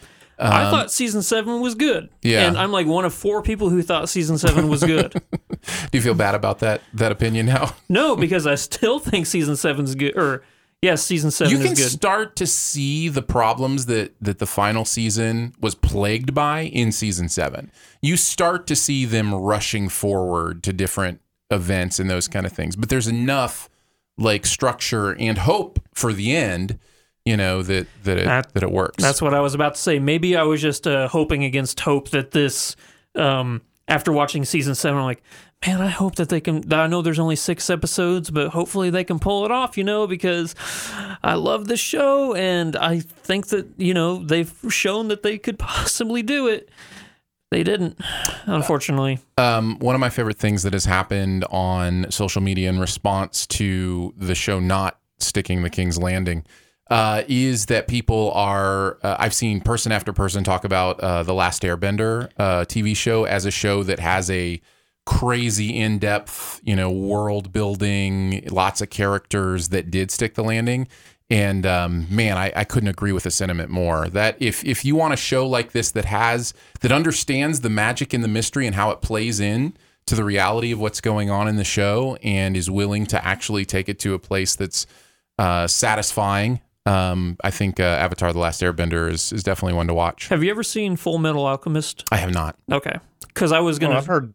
I thought season seven was good. Um, Yeah. And I'm like one of four people who thought season seven was good. (laughs) Do you feel bad about that that opinion now? (laughs) no, because I still think season seven's good. Or, yes, season seven you is can good. start to see the problems that that the final season was plagued by in season seven. You start to see them rushing forward to different events and those kind of things. But there's enough like structure and hope for the end, you know, that that it That- that it works. That's what I was about to say. Maybe I was just uh, hoping against hope that this, um, after watching season seven, I'm like, man, I hope that they can. I know there's only six episodes, but hopefully they can pull it off, you know, because I love this show and I think that, you know, they've shown that they could (laughs) possibly do it. They didn't, unfortunately. Um, one of my favorite things that has happened on social media in response to the show not sticking the King's Landing uh, is that people are. Uh, I've seen person after person talk about uh, the Last Airbender uh, TV show as a show that has a crazy in-depth, you know, world building, lots of characters that did stick the landing. And um, man, I, I couldn't agree with the sentiment more. That if if you want a show like this that has that understands the magic and the mystery and how it plays in to the reality of what's going on in the show and is willing to actually take it to a place that's uh, satisfying, um, I think uh, Avatar: The Last Airbender is is definitely one to watch. Have you ever seen Full Metal Alchemist? I have not. Okay. Because I was Oh, going to. I've heard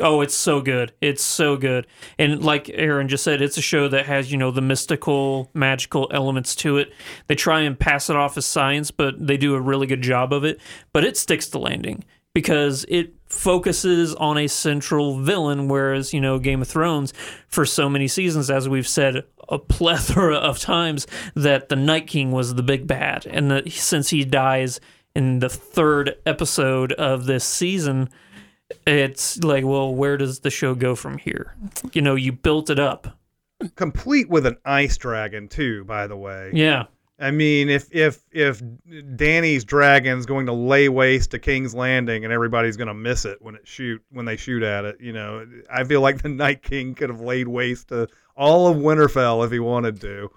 Oh, it's so good. It's so good. And like Aaron just said, it's a show that has, you know, the mystical, magical elements to it. They try and pass it off as science, but they do a really good job of it. But it sticks to landing because it focuses on a central villain, whereas, you know, Game of Thrones, for so many seasons, as we've said a plethora (laughs) of times, that the Night King was the big bad. And that since he dies in the third episode of this season, it's like, well, where does the show go from here? You know, you built it up. complete with an ice dragon too. By the way, Yeah. I mean, if if if Dany's dragon's going to lay waste to King's Landing and everybody's going to miss it when it shoot when they shoot at it, you know, I feel like the Night King could have laid waste to all of Winterfell if he wanted to.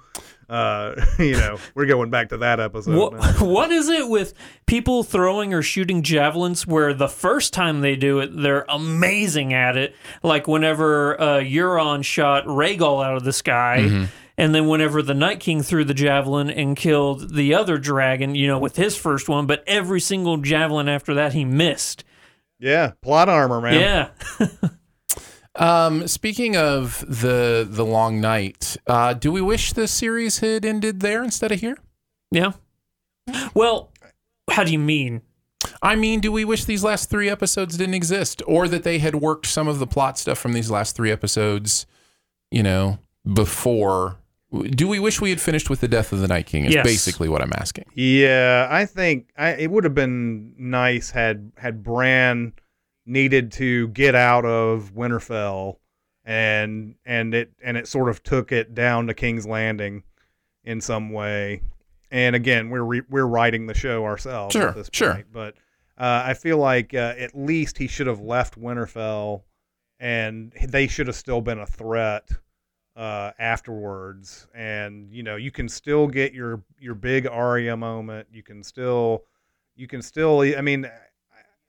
Uh, (laughs) you know, we're going back to that episode. What, (laughs) what is it with people throwing or shooting javelins where the first time they do it, they're amazing at it? Like whenever uh, Euron shot Rhaegal out of the sky. And then whenever the Night King threw the javelin and killed the other dragon, you know, with his first one, but every single javelin after that he missed. Yeah, plot armor, man. Yeah. (laughs) Um, speaking of the the long night, uh, do we wish the series had ended there instead of here? Yeah. Well, how do you mean? I mean, do we wish these last three episodes didn't exist, or that they had worked some of the plot stuff from these last three episodes, you know, before? Do we wish we had finished with the death of the Night King? Is Yes. basically what I'm asking. Yeah, I think I, it would have been nice had had Bran needed to get out of Winterfell, and and it and it sort of took it down to King's Landing in some way. And again, we're re, we're writing the show ourselves Sure, at this sure. point, but uh, I feel like uh, at least he should have left Winterfell, and they should have still been a threat uh, afterwards. And you know, you can still get your your big Arya moment. You can still, you can still. I mean,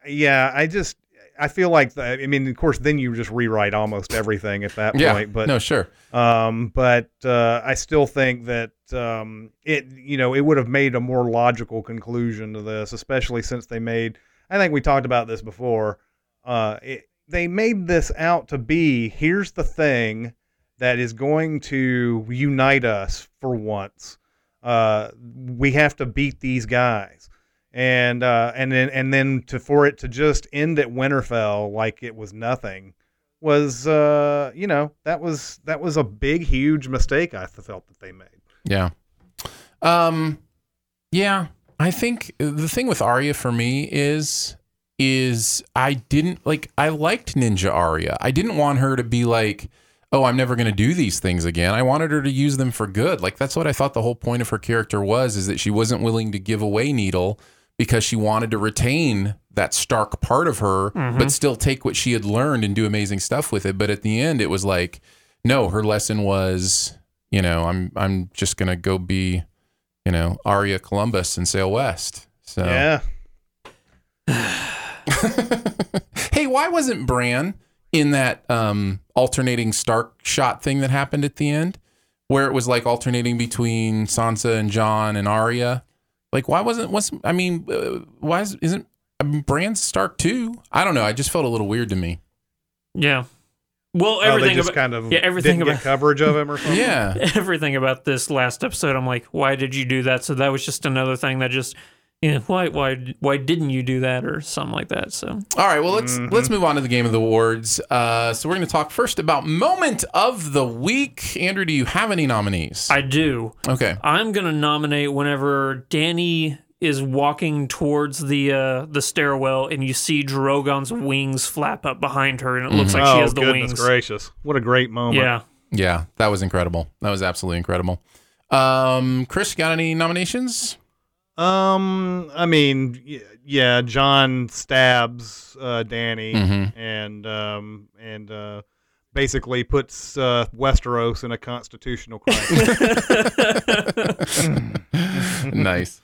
yeah, I just I feel like the, I mean, of course, then you just rewrite almost everything at that Yeah, point. But no, sure. um, but uh, I still think that um, it, you know, it would have made a more logical conclusion to this, especially since they made. I think we talked about this before. Uh, it, they made this out to be here's the thing that is going to unite us for once. Uh, we have to beat these guys, and uh, and then and then to for it to just end at Winterfell like it was nothing was uh, you know that was that was a big huge mistake I felt that they made. Yeah. Um yeah, I think the thing with Arya for me is is I didn't like I liked Ninja Arya. I didn't want her to be like, "Oh, I'm never going to do these things again." I wanted her to use them for good. Like that's what I thought the whole point of her character was is that she wasn't willing to give away Needle because she wanted to retain that Stark part of her but still take what she had learned and do amazing stuff with it. But at the end it was like, no, her lesson was, you know, I'm I'm just going to go be you know, Arya Columbus and sail west. So, Yeah, (laughs) hey, why wasn't Bran in that um, alternating Stark shot thing that happened at the end, where it was like alternating between Sansa and Jon and Arya? Like, why wasn't? Was I mean, uh, why is, isn't I mean, Bran's Stark too? I don't know. I just felt a little weird to me. Yeah. Well, oh, they everything just about kind of yeah, everything didn't about- get coverage of him or (laughs) something. Yeah. everything about this last episode, I'm like, why did you do that? So that was just another thing that just, you know, why why why didn't you do that or something like that? So All right, well let's let's move on to the game of the awards. Uh, so we're going to talk first about moment of the week. Andrew, do you have any nominees? I do. okay. I'm gonna nominate whenever Dany is walking towards the uh, the stairwell and you see Drogon's wings flap up behind her and it looks like she oh has the goodness wings. gracious! What a great moment. Yeah. Yeah, that was incredible. That was absolutely incredible. Um, Chris, got any nominations? Um, I mean, yeah, Jon stabs uh, Dany Mhm. and um and uh, basically puts uh, Westeros in a constitutional crisis. (laughs) nice.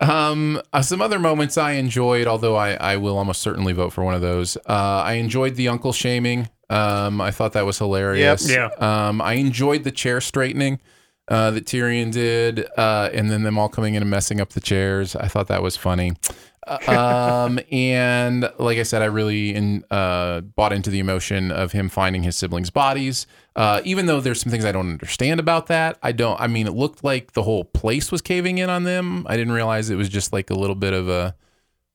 Um, uh, some other moments I enjoyed, although I, I will almost certainly vote for one of those. Uh, I enjoyed the uncle shaming. Um, I thought that was hilarious. Yep. Um, I enjoyed the chair straightening uh, that Tyrion did, uh, and then them all coming in and messing up the chairs. I thought that was funny. Uh, um, (laughs) and like I said, I really in, uh, bought into the emotion of him finding his siblings' bodies. Uh, even though there's some things I don't understand about that, I don't. I mean, it looked like the whole place was caving in on them. I didn't realize it was just like a little bit of a,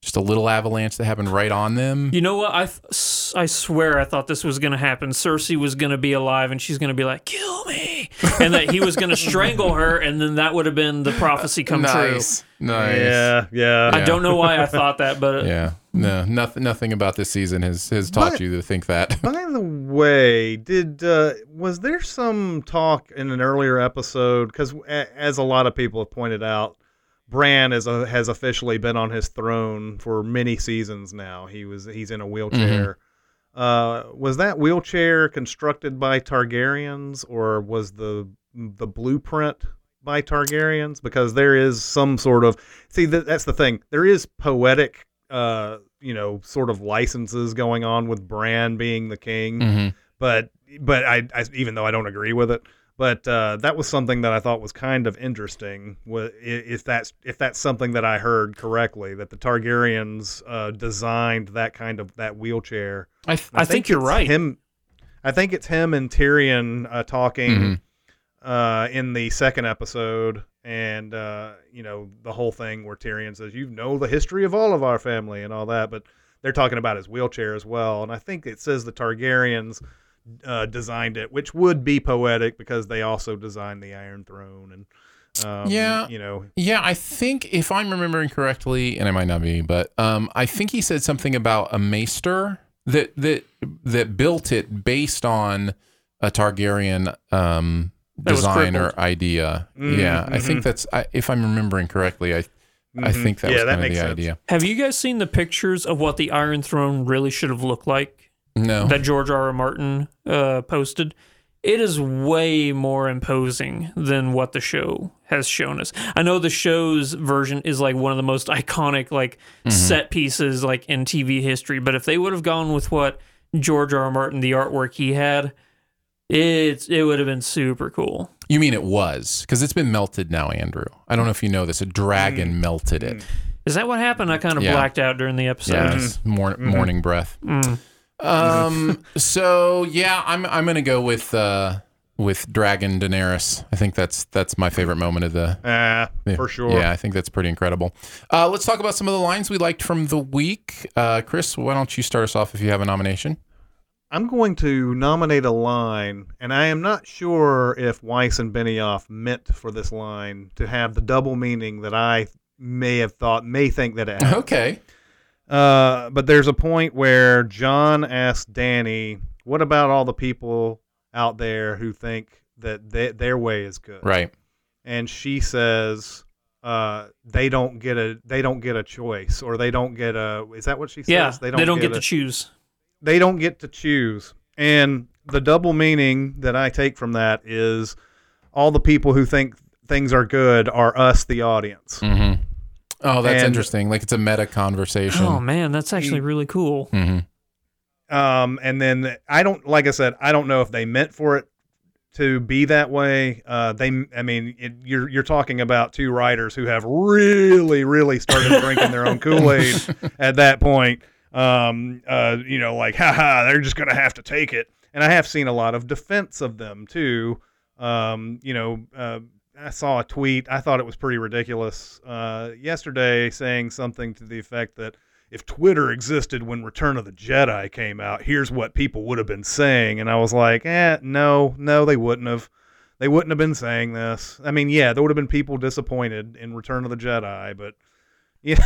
just a little avalanche that happened right on them. You know what? I th- s- I swear I thought this was going to happen. Cersei was going to be alive and she's going to be like, "Kill me," (laughs) and that he was going to strangle her, and then that would have been the prophecy come true. nice, nice. yeah, yeah. I don't know why I thought that, but (laughs) Yeah. No, nothing. Nothing about this season has has taught But- you to think that. (laughs) By the way, did uh, was there some talk in an earlier episode? Because as a lot of people have pointed out, Bran is a, has officially been on his throne for many seasons now. He was he's in a wheelchair. Uh, was that wheelchair constructed by Targaryens, or was the the blueprint by Targaryens? Because there is some sort of see that, that's the thing. There is poetic, uh, you know, sort of licenses going on with Bran being the king Mhm. but but I, I even though I don't agree with it, but uh, that was something that I thought was kind of interesting. If that's if that's something that I heard correctly, that the Targaryens uh, designed that kind of that wheelchair. I, th- I, think, you're right. Him, I think it's him and Tyrion uh, talking Mhm. uh, in the second episode, and uh, you know the whole thing where Tyrion says, "You know the history of all of our family and all that," but they're talking about his wheelchair as well. And I think it says the Targaryens uh, designed it, which would be poetic because they also designed the Iron Throne and. Um, Yeah. you know, Yeah, I think if I'm remembering correctly, and I might not be, but um, I think he said something about a maester that that that built it based on a Targaryen um, design or idea. Mm, yeah, I think that's I, if I'm remembering correctly. I I Mhm. think that Yeah, was that kind of the makes sense. idea. Have you guys seen the pictures of what the Iron Throne really should have looked like No, that George R. R. Martin uh, posted? It is way more imposing than what the show has shown us. I know the show's version is like one of the most iconic like set pieces like in TV history, but if they would have gone with what George R. R. Martin, the artwork he had, it it would have been super cool. you mean it was because it's been melted now, Andrew. I don't know if you know this. A dragon melted it. Is that what happened? I kind of Yeah. blacked out during the episode. Yeah, it's mor- morning breath. Mm. Um. (laughs) so yeah, I'm I'm gonna go with uh with Dragon Daenerys. I think that's that's my favorite moment of the. Ah, for sure. Yeah, I think that's pretty incredible. Uh, let's talk about some of the lines we liked from the week. Uh, Chris, why don't you start us off if you have a nomination? I'm going to nominate a line, and I am not sure if Weiss and Benioff meant for this line to have the double meaning that I may have thought, may think that it had. Okay. Uh, but there's a point where Jon asks Dany, "What about all the people out there who think that they, their way is good?" Right. And she says, uh, "They don't get a they don't get a choice, or they don't get a is that what she says? Yeah, they don't, get, a, to choose. they don't get to choose." And the double meaning that I take from that is all the people who think things are good are us, the audience. Mm-hmm. Oh, that's And- interesting. Like it's a meta conversation. Oh man, that's actually really cool. hmm Um, and then I don't, like I said, I don't know if they meant for it to be that way. Uh, they, I mean, it, you're you're talking about two writers who have really, really started drinking their own (laughs) Kool Aid at that point. Um, uh, you know, like, haha, they're just gonna have to take it. And I have seen a lot of defense of them too. Um, you know, uh, I saw a tweet. I thought it was pretty ridiculous uh, yesterday, saying something to the effect that if Twitter existed when Return of the Jedi came out, here's what people would have been saying. And I was like, eh, no, no, they wouldn't have. They wouldn't have been saying this. I mean, yeah, there would have been people disappointed in Return of the Jedi, but you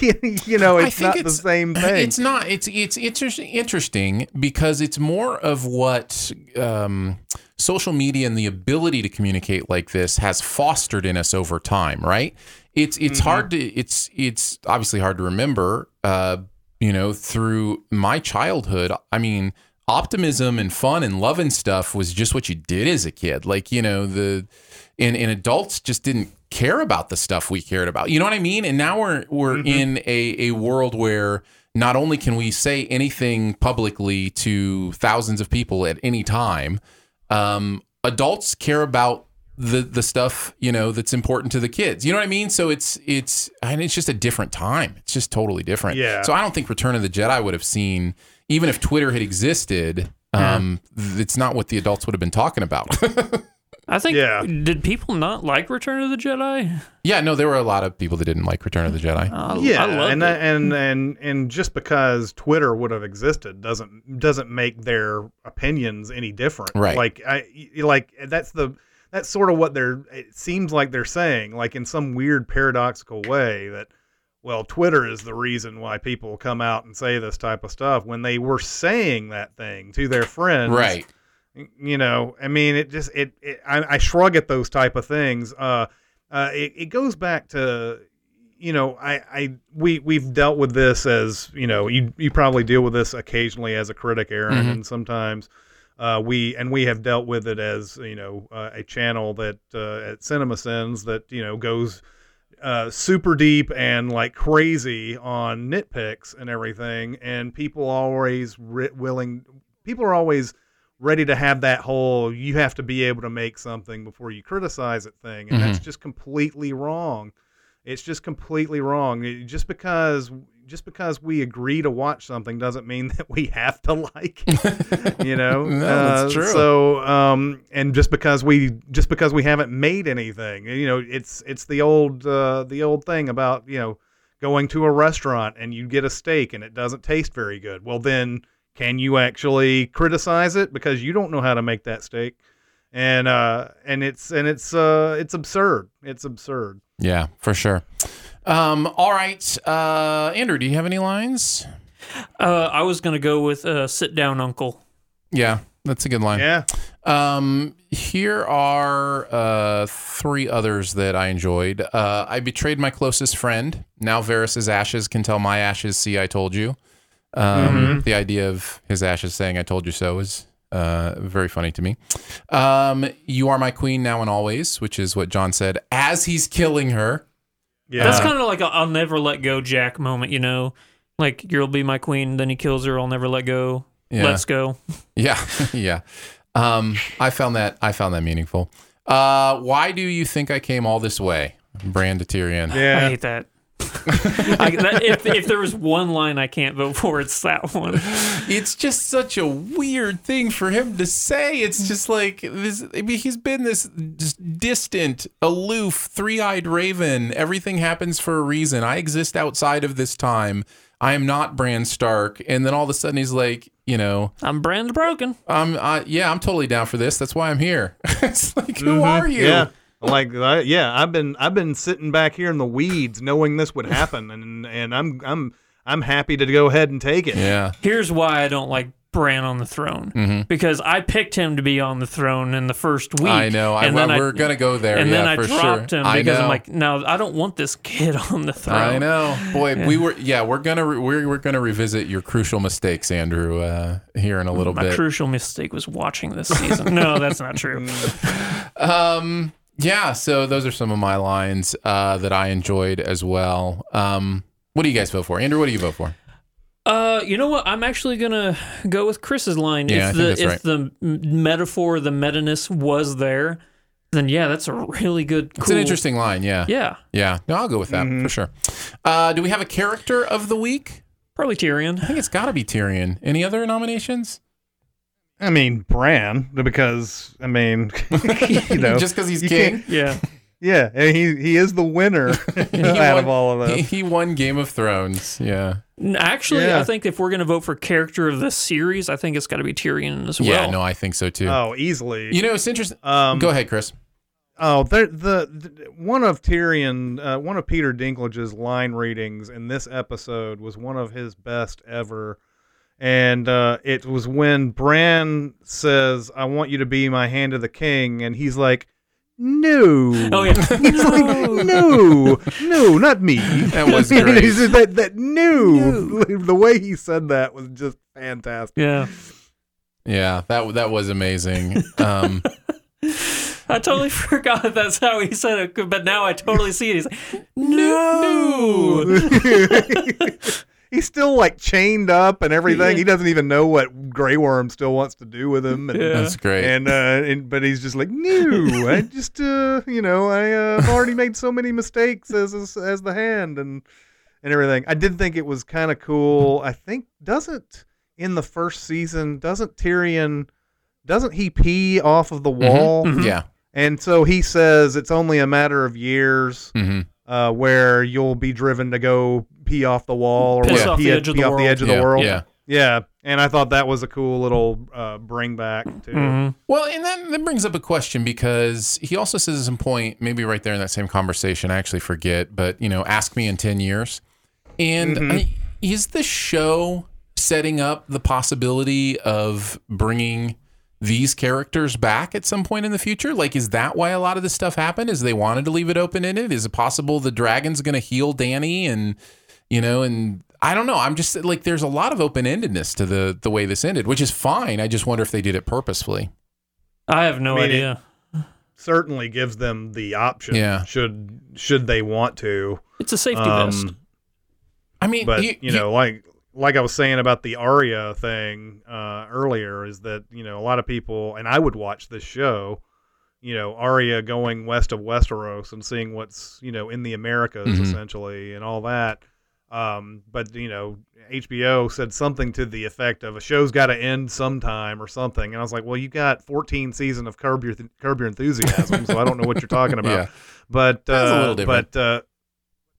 (laughs) you know, it's not the same thing. It's not. It's it's interesting. Interesting because it's more of what um, social media and the ability to communicate like this has fostered in us over time. Right. It's it's Mm-hmm. hard to. It's it's obviously hard to remember. Uh, you know, through my childhood. I mean, optimism and fun and love and stuff was just what you did as a kid. Like you know the and, and adults just didn't care about the stuff we cared about. You know what I mean? And now we're we're in a, a world where not only can we say anything publicly to thousands of people at any time, um, adults care about the the stuff you know that's important to the kids. You know what I mean? So it's it's and it's just a different time. It's just totally different. Yeah. So I don't think Return of the Jedi would have seen even if Twitter had existed. Um, it's not what the adults would have been talking about. (laughs) I think. Yeah. Did people not like Return of the Jedi? Yeah, no, there were a lot of people that didn't like Return of the Jedi. I, yeah, I loved and it. and and and just because Twitter would have existed doesn't doesn't make their opinions any different. Right. Like I like that's the that's sort of what they're. It seems like they're saying, like in some weird paradoxical way, that well, Twitter is the reason why people come out and say this type of stuff when they were saying that thing to their friends. Right. You know i mean it just it, it I, I shrug at those type of things uh uh it, it goes back to you know i i we we've dealt with this as you know you you probably deal with this occasionally as a critic aaron Mhm. and sometimes uh, we and we have dealt with it as you know uh, a channel that uh, at Cinema Sins that you know goes uh, super deep and like crazy on nitpicks and everything, and people always ri- willing. People are always ready to have that whole you have to be able to make something before you criticize it thing and that's just completely wrong. It's just completely wrong. It- just because just because we agree to watch something doesn't mean (laughs) that we have to like it (laughs) you know? No, that's Uh, true. so um and just because we just because we haven't made anything you know it's it's the old uh the old thing about you know going to a restaurant and you get a steak and it doesn't taste very good. Well then can you actually criticize it because you don't know how to make that steak and uh and it's and it's uh it's absurd it's absurd Yeah, for sure. Um, all right, uh, Andrew, do you have any lines? Uh, I was gonna go with uh, "Sit Down, Uncle." Yeah, that's a good line. yeah Um, here are uh, three others that I enjoyed. Uh, I betrayed my closest friend. Now Varys's ashes can tell my ashes, see, I told you. Um, The idea of his ashes saying, I told you so is uh, very funny to me. Um, you are my queen now and always, which is what Jon said as he's killing her. yeah That's kind of like a "I'll never let go" Jack moment, you know. Like you'll be my queen, then he kills her. I'll never let go. Yeah. Let's go. (laughs) Yeah, (laughs) yeah. Um, I found that I found that meaningful. Uh, why do you think I came all this way, Bran to Tyrion? Yeah, I hate that. (laughs) I, that, if, if there was one line I can't vote for, it's that one. it's just such a weird thing for him to say. It's just like this. I mean, he's been this distant, aloof, three-eyed raven. Everything happens for a reason. I exist outside of this time. I am not Bran Stark. And then all of a sudden, he's like, you know, I'm brand broken. I'm, uh, yeah, I'm totally down for this. That's why I'm here. (laughs) it's like, who are you? Yeah. Like I, yeah, I've been I've been sitting back here in the weeds, knowing this would (laughs) happen, and and I'm I'm I'm happy to go ahead and take it. Yeah. Here's why I don't like Bran on the throne because I picked him to be on the throne in the first week. I know. I, and then we're gonna go there. and yeah, then I for dropped sure. him because I'm like, no, I don't want this kid (laughs) on the throne. I know, boy. We were, yeah, we're gonna re- we're we're gonna revisit your crucial mistakes, Andrew, uh, here in a little My bit. crucial mistake was watching this season. no, that's not true. (laughs) Um, yeah. So those are some of my lines uh, that I enjoyed as well. Um, what do you guys vote for, Andrew? What do you vote for? Uh, you know what? I'm actually gonna go with Chris's line. Yeah, I if think the that's if right. the metaphor, the meta-ness was there, then yeah, that's a really good. It's an interesting line. Yeah. Yeah, Yeah. No, I'll go with that Mm-hmm. for sure. Uh, do we have a character of the week? probably Tyrion. I think it's got to be Tyrion. Any other nominations? I mean, Bran, because I mean, (laughs) you know, Just because he's king. Yeah, (laughs) Yeah, and he he is the winner (laughs) He out won- of all of He, this. he won Game of Thrones. Yeah. Actually, Yeah. I think if we're gonna vote for character of the series, I think it's got to be Tyrion as well. Yeah. No, I think so too. Oh, easily. you know, it's interesting. um, go ahead, Chris. Oh, the, the the one of Tyrion, uh, one of Peter Dinklage's line readings in this episode was one of his best ever, and uh, it was when Bran says, "I want you to be my hand of the king," and he's like, "No." (laughs) Oh yeah. (laughs) He's like, no, no, not me. That was (laughs) He's just that that no. The way he said that was just fantastic. yeah. Yeah, that that was amazing. Um, I totally forgot that's how he said it, but now I totally see it. He's like, no. He's still like chained up and everything. He doesn't even know what Grey Worm still wants to do with him. And, Yeah. that's great. and, uh, and but he's just like, no, (laughs) I just, uh, you know, I uh, have already made so many mistakes as, as as the hand and and everything. I did think it was kind of cool. I think doesn't in the first season doesn't Tyrion doesn't he pee off of the wall? Mhm. yeah. And so he says it's only a matter of years hmm uh, where you'll be driven to go pee off the wall or Piss what- off pee, the edge of pee the off the world. edge of yeah, the world. Yeah. Yeah, and I thought that was a cool little uh, bring back too. Mhm. Well, and that, that brings up a question because he also says at some point, maybe right there in that same conversation, I actually forget, but you know, ask me in 10 years. And Mm-hmm. I, is the show setting up the possibility of bringing these characters back at some point in the future? Like, is that why a lot of this stuff happened? Is they wanted to leave it open ended? Is it possible the dragon's going to heal Dany and, you know, and I don't know. I'm just like, there's a lot of open endedness to the the way this ended, which is fine. I just wonder if they did it purposefully. I have no I mean, it- idea. Certainly gives them the option. Yeah. Should should they want to? it's a safety Um, vest. I mean, but you- you, know, like like I was saying about the Arya thing uh, earlier, is that you know a lot of people, and I would watch this show. You know, Arya going west of Westeros and seeing what's you know in the Americas Mhm. essentially, and all that. Um, but you know, HBO said something to the effect of a show's got to end sometime or something, and I was like, well, you got 14 season of Curb Your Curb Your Enthusiasm, so I don't know what you're talking about. (laughs) Yeah. But That's a uh, little different. but uh,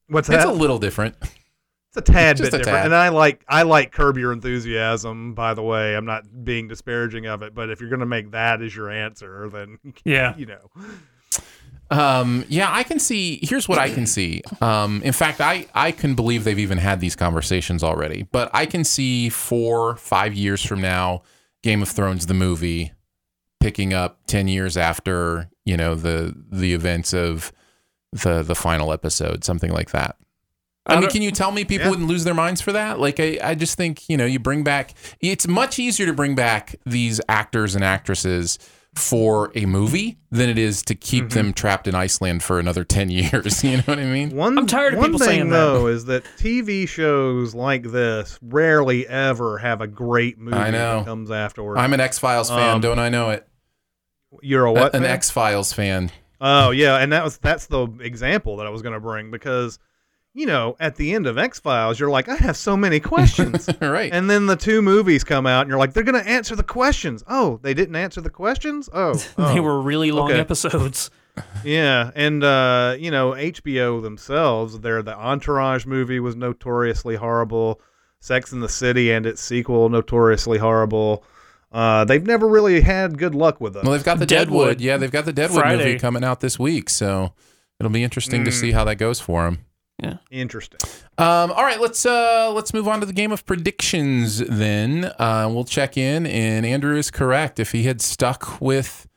what's it's that? a little different. It's a tad Just bit a different, tad. and I like I like Curb Your Enthusiasm. By the way, I'm not being disparaging of it, but if you're going to make that as your answer, then (laughs) Yeah. you know, Um, yeah, I can see. Here's what I can see. Um, in fact, I I can believe they've even had these conversations already. But I can see four, five years from now, Game of Thrones the movie, picking up ten years after you know the the events of the the final episode, something like that. I, I mean, can you tell me people Yeah. wouldn't lose their minds for that? Like, I, I just think, you know, you bring back, it's much easier to bring back these actors and actresses for a movie than it is to keep Mm-hmm. them trapped in Iceland for another (laughs) 10 years. (laughs) You know what I mean? one I'm tired of one people thing saying that. though is that TV shows like this rarely ever have a great movie I know. that comes afterwards. I'm an X Files fan, Um, don't I know it? you're a what? An? X Files fan. Oh yeah, and that was that's the example that I was going to bring because you know, at the end of X Files, you're like, I have so many questions. (laughs) right. and then the two movies come out, and you're like, they're going to answer the questions. Oh, they didn't answer the questions? Oh. (laughs) They oh. were really long okay. episodes. (laughs) Yeah, and uh, you know HBO themselves, their the Entourage movie was notoriously horrible. Sex in the City and its sequel notoriously horrible. Uh, they've never really had good luck with them. well, they've got the Deadwood. Deadwood. Yeah, they've got the Deadwood Friday. movie coming out this week, so it'll be interesting to Mm. see how that goes for them. Interesting. Um, all right, let's uh, let's move on to the game of predictions. Then uh, we'll check in, and Andrew is correct. If he had stuck with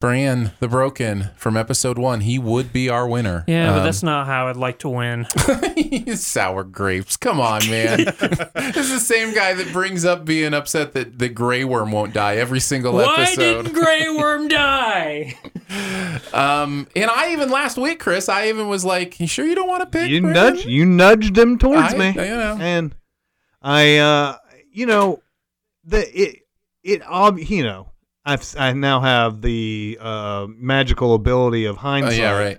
Bran the Broken from episode one, he would be our winner. Yeah, but Um, that's not how I'd like to win. (laughs) (laughs) sour grapes. Come on, man. (laughs) this is the same guy that brings up being upset that the Grey Worm won't die every single Why episode. Why didn't Grey Worm die? Um, and I even last week, Chris, I even was like, "You sure you don't want to pick?" You Bran?" nudge you nudged him towards I- me, you know. and I, uh, you know, the it it ob you know I've I now have the uh, magical ability of hindsight. Oh, yeah, right.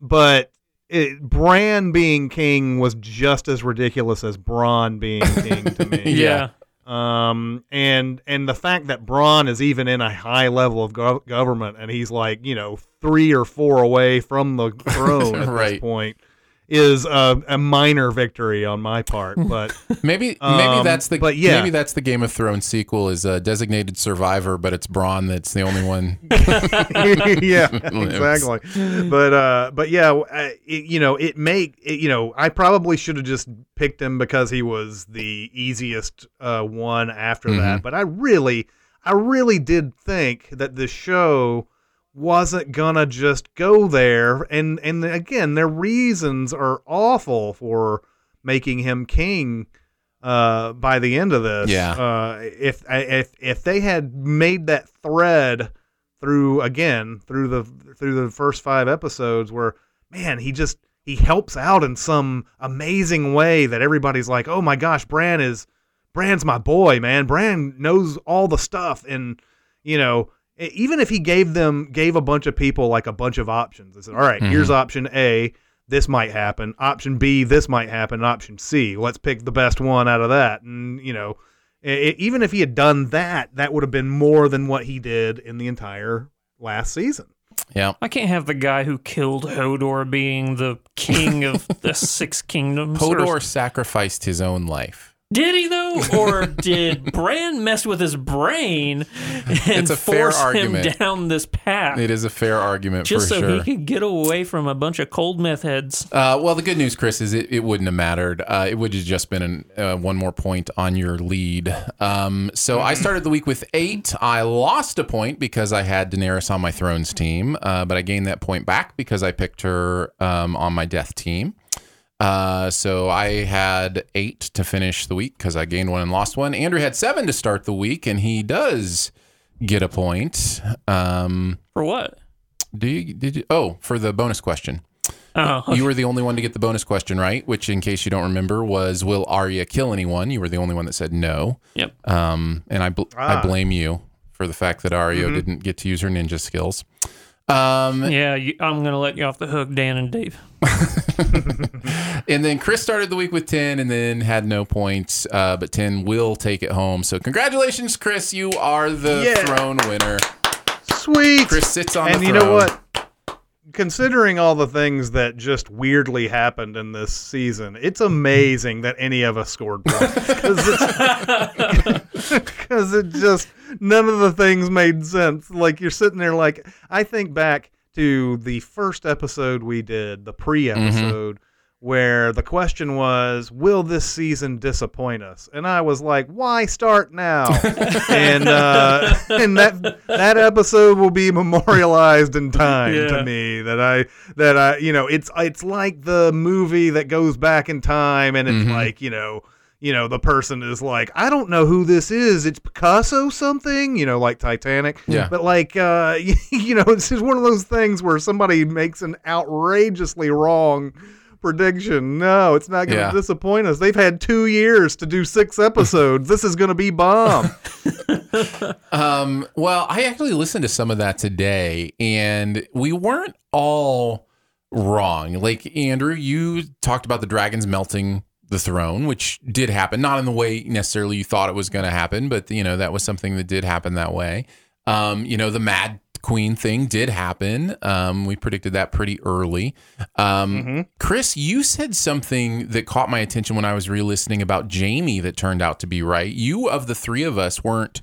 but it, Bran being king was just as ridiculous as Bronn being (laughs) king to me. yeah. Um, and and the fact that Bronn is even in a high level of gov- government, and he's like you know three or four away from the throne (laughs) at Right. this point, is a, a minor victory on my part. (laughs) But Maybe maybe Um, that's the but yeah. maybe that's the Game of Thrones sequel is a designated survivor, but it's Bronn that's the only one. (laughs) yeah, (laughs) exactly. But uh, but yeah, uh, it, you know, it make it, you know, I probably should have just picked him because he was the easiest uh, one after Mhm. that. But I really, I really did think that the show wasn't gonna just go there, and and again, their reasons are awful for making him king. Uh, by the end of this, Yeah. Uh, if if if they had made that thread through again through the through the first five episodes where man he just he helps out in some amazing way that everybody's like oh my gosh Bran is Bran's my boy man Bran knows all the stuff and you know even if he gave them gave a bunch of people like a bunch of options they said all right, mm-hmm. here's option A this might happen option B this might happen and option C let's pick the best one out of that and you know I- I- even if he had done that, that would have been more than what he did in the entire last season. Yeah. I can't have the guy who killed Hodor being the king of (laughs) the Six Kingdoms. Hodor Or- sacrificed his own life. Did he though, or (laughs) did Bran mess with his brain and It's a fair force argument. him down this path It is a fair argument just for so sure. he could get away from a bunch of cold meth heads? Uh, well, the good news, Chris, is it, it wouldn't have mattered. Uh, it would have just been an, uh, one more point on your lead. Um, so I started the week with eight. I lost a point because I had Daenerys on my Thrones team, uh, but I gained that point back because I picked her um, on my Death team. Uh, so I had eight to finish the week because I gained one and lost one. Andrew had seven to start the week, and he does get a point. Um, For what? do you? Did you? Oh, for the bonus question. Oh, You were the only one to get the bonus question right, which, in case you don't remember, was Will Arya kill anyone? You were the only one that said no. yep. Um, and I, bl- I Ah. blame you for the fact that Arya Mm-hmm. didn't get to use her ninja skills. Um, Yeah, you, I'm gonna let you off the hook, Dan and Dave. (laughs) (laughs) and then Chris started the week with 10 and then had no points, uh, but 10 will take it home. So, congratulations, Chris. You are the Yeah. throne winner. Sweet. Chris sits on and the throne. And you know what? Considering all the things that just weirdly happened in this season, it's amazing that any of us scored points (laughs) because it just none of the things made sense. Like you're sitting there, like I think back to the first episode we did, the pre-episode. Where the question was, "Will this season disappoint us?" And I was like, "Why start now?" (laughs) and uh, and that that episode will be memorialized in time Yeah. to me. That I that I you know it's it's like the movie that goes back in time, and it's Mhm. like you know you know the person is like, "I don't know who this is. It's Picasso something," you know, like Titanic. Yeah. But like uh, (laughs) you know, it's just one of those things where somebody makes an outrageously wrong prediction. No, it's not going to Yeah. disappoint us. They've had two years to do six (laughs) episodes. this is going to be bomb. (laughs) Um, well, I actually listened to some of that today, and we weren't all wrong. Like Andrew, you talked about the dragons melting the throne, which did happen, not in the way necessarily you thought it was going to happen, but you know that was something that did happen that way. Um, you know, the Mad Queen thing did happen. Um, we predicted that pretty early. Um, Chris, you said something that caught my attention when I was re-listening about Jaime that turned out to be right. You of the three of us weren't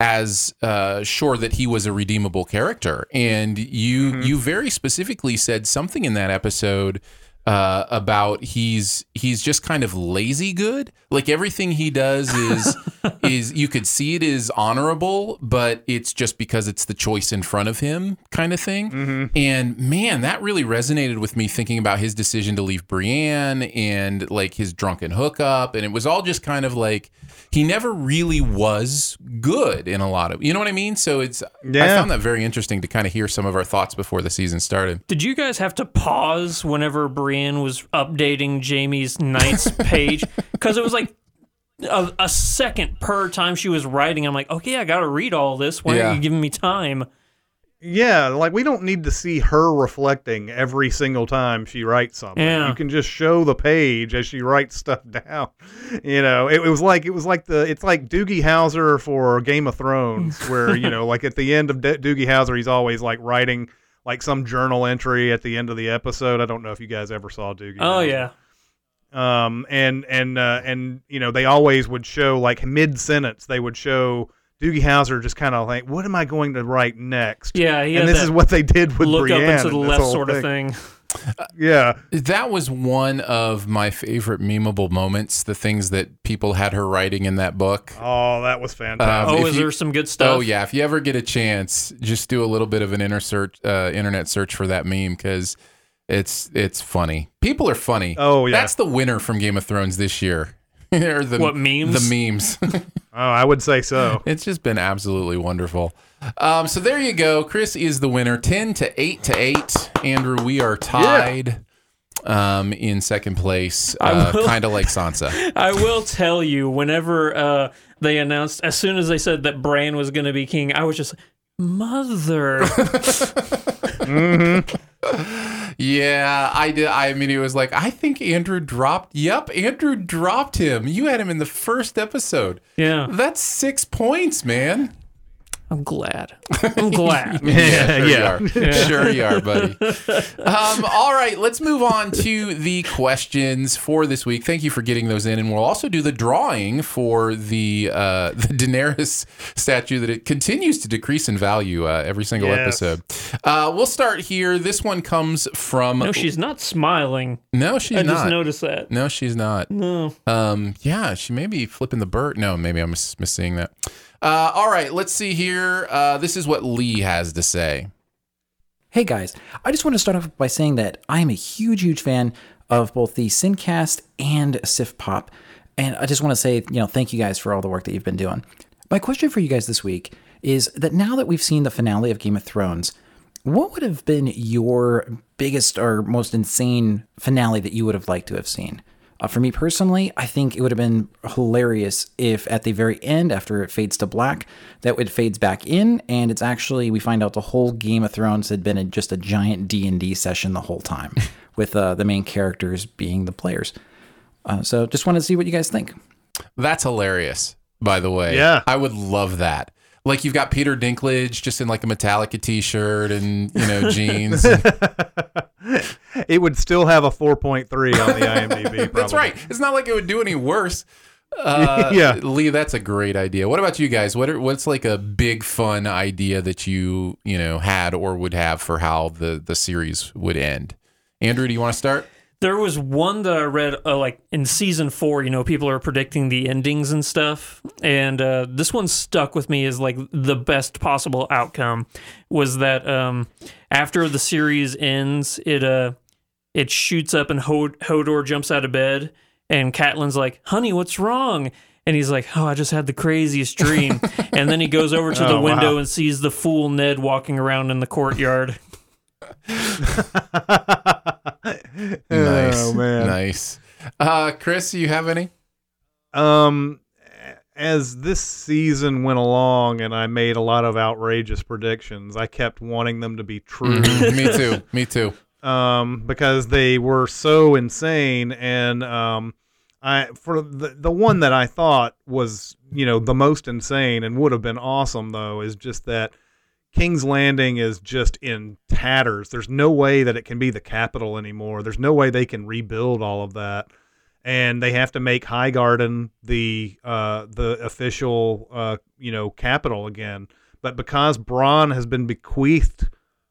as uh, sure that he was a redeemable character, and you you very specifically said something in that episode uh, about he's he's just kind of lazy good. Like everything he does is (laughs) is you could see it is honorable, but it's just because it's the choice in front of him, kind of thing. And man, that really resonated with me thinking about his decision to leave Brienne and like his drunken hookup, and it was all just kind of like he never really was good in a lot of you know what I mean. So it's I found that very interesting to kind of hear some of our thoughts before the season started. Did you guys have to pause whenever Brienne was updating Jaime's Knights (laughs) page? Because it was like a, a second per time she was writing. I'm like, okay, I got to read all this. Why Yeah. aren't you giving me time? Yeah, like we don't need to see her reflecting every single time she writes something. Yeah. You can just show the page as she writes stuff (laughs) down. You know, it, it was like it was like the it's like Doogie Howser for Game of Thrones, (laughs) where you know, like at the end of De- Doogie Howser, he's always like writing like some journal entry at the end of the episode. I don't know if you guys ever saw Doogie. Oh Howser. yeah, um and and uh, and you know they always would show like mid sentence they would show Doogie Howser just kind of like what am I going to write next yeah. He and this is what they did with look Brienne up into the left whole sort of thing. yeah That was one of my favorite memeable moments. The things that people had her writing in that book. oh that was Um, fantastic Oh, is you- there some good stuff? Oh yeah, if you ever get a chance, just do a little bit of an inner search, uh, internet search for that meme because it's it's funny. People are funny. Oh, yeah. that's the winner from Game of Thrones this year. (laughs) or the, What, memes? The memes. (laughs) oh I would say so it's just been absolutely wonderful. Um, so there you go. Chris is the winner, ten to eight to eight. Andrew, we are tied. Um, in second place, uh, kind of like Sansa. (laughs) I will tell you, whenever uh, they announced, as soon as they said that Bran was going to be king, I was just like, mother. Yeah, I did. I mean, it was like I think Andrew dropped. Yep, Andrew dropped him. You had him in the first episode. yeah, That's six points, man. I'm glad. (laughs) I'm glad. Yeah, sure yeah. you are. Sure you are, buddy. (laughs) Um, all right, let's move on to the questions for this week. Thank you for getting those in, and we'll also do the drawing for the uh, (laughs) the Daenerys statue that it continues to decrease in value uh, every single Yes. episode. Uh, we'll start here. This one comes from No, she's not smiling. no, she's I not. I just noticed that. No, she's not. No. Um, yeah, she may be flipping the bird. No, maybe I'm mis- misseeing that. Uh, all right, let's see here. Uh, this is what Lee has to say. Hey guys, I just want to start off by saying that I am a huge, huge fan of both the Sincast and Sift Pop. And I just want to say, you know, thank you guys for all the work that you've been doing. My question for you guys this week is that now that we've seen the finale of Game of Thrones, what would have been your biggest or most insane finale that you would have liked to have seen? Uh, for me personally, I think it would have been hilarious if at the very end, after it fades to black, that it fades back in, and it's actually we find out the whole Game of Thrones had been a, just a giant D and D session the whole time, (laughs) with uh, the main characters being the players. Uh, so, just want to see what you guys think. That's hilarious, by the way. Yeah. I would love that. Like you've got Peter Dinklage just in like a Metallica t-shirt and you know jeans. (laughs) it would still have a 4.3 on the IMDb probably. (laughs) that's right. It's not like it would do any worse. (laughs) Uh, Yeah. Lee, that's a great idea. What about you guys? What are, what's like a big fun idea that you you know had or would have for how the the series would end? Andrew, do you want to start? There was one that I read, uh, like in season four. You know, people are predicting the endings and stuff, and uh, this one stuck with me as like the best possible outcome. Was that um, after the series ends, it uh, it shoots up and Hodor jumps out of bed, and Catelyn's like, "Honey, what's wrong?" And he's like, "Oh, I just had the craziest dream." (laughs) and then he goes over to the Oh, window wow. and sees the fool Ned walking around in the courtyard. (laughs) Nice. Oh man. Nice. Uh, Chris, you have any? Um, as this season went along, and I made a lot of outrageous predictions, I kept wanting them to be true. Mhm. Me too. (laughs) Me too. um, because they were so insane. And um, I for the the one that I thought was you know the most insane and would have been awesome though is just that King's Landing is just in tatters. There's no way that it can be the capital anymore. There's no way they can rebuild all of that. And they have to make Highgarden the uh, the official uh, you know capital again. But because Bronn has been bequeathed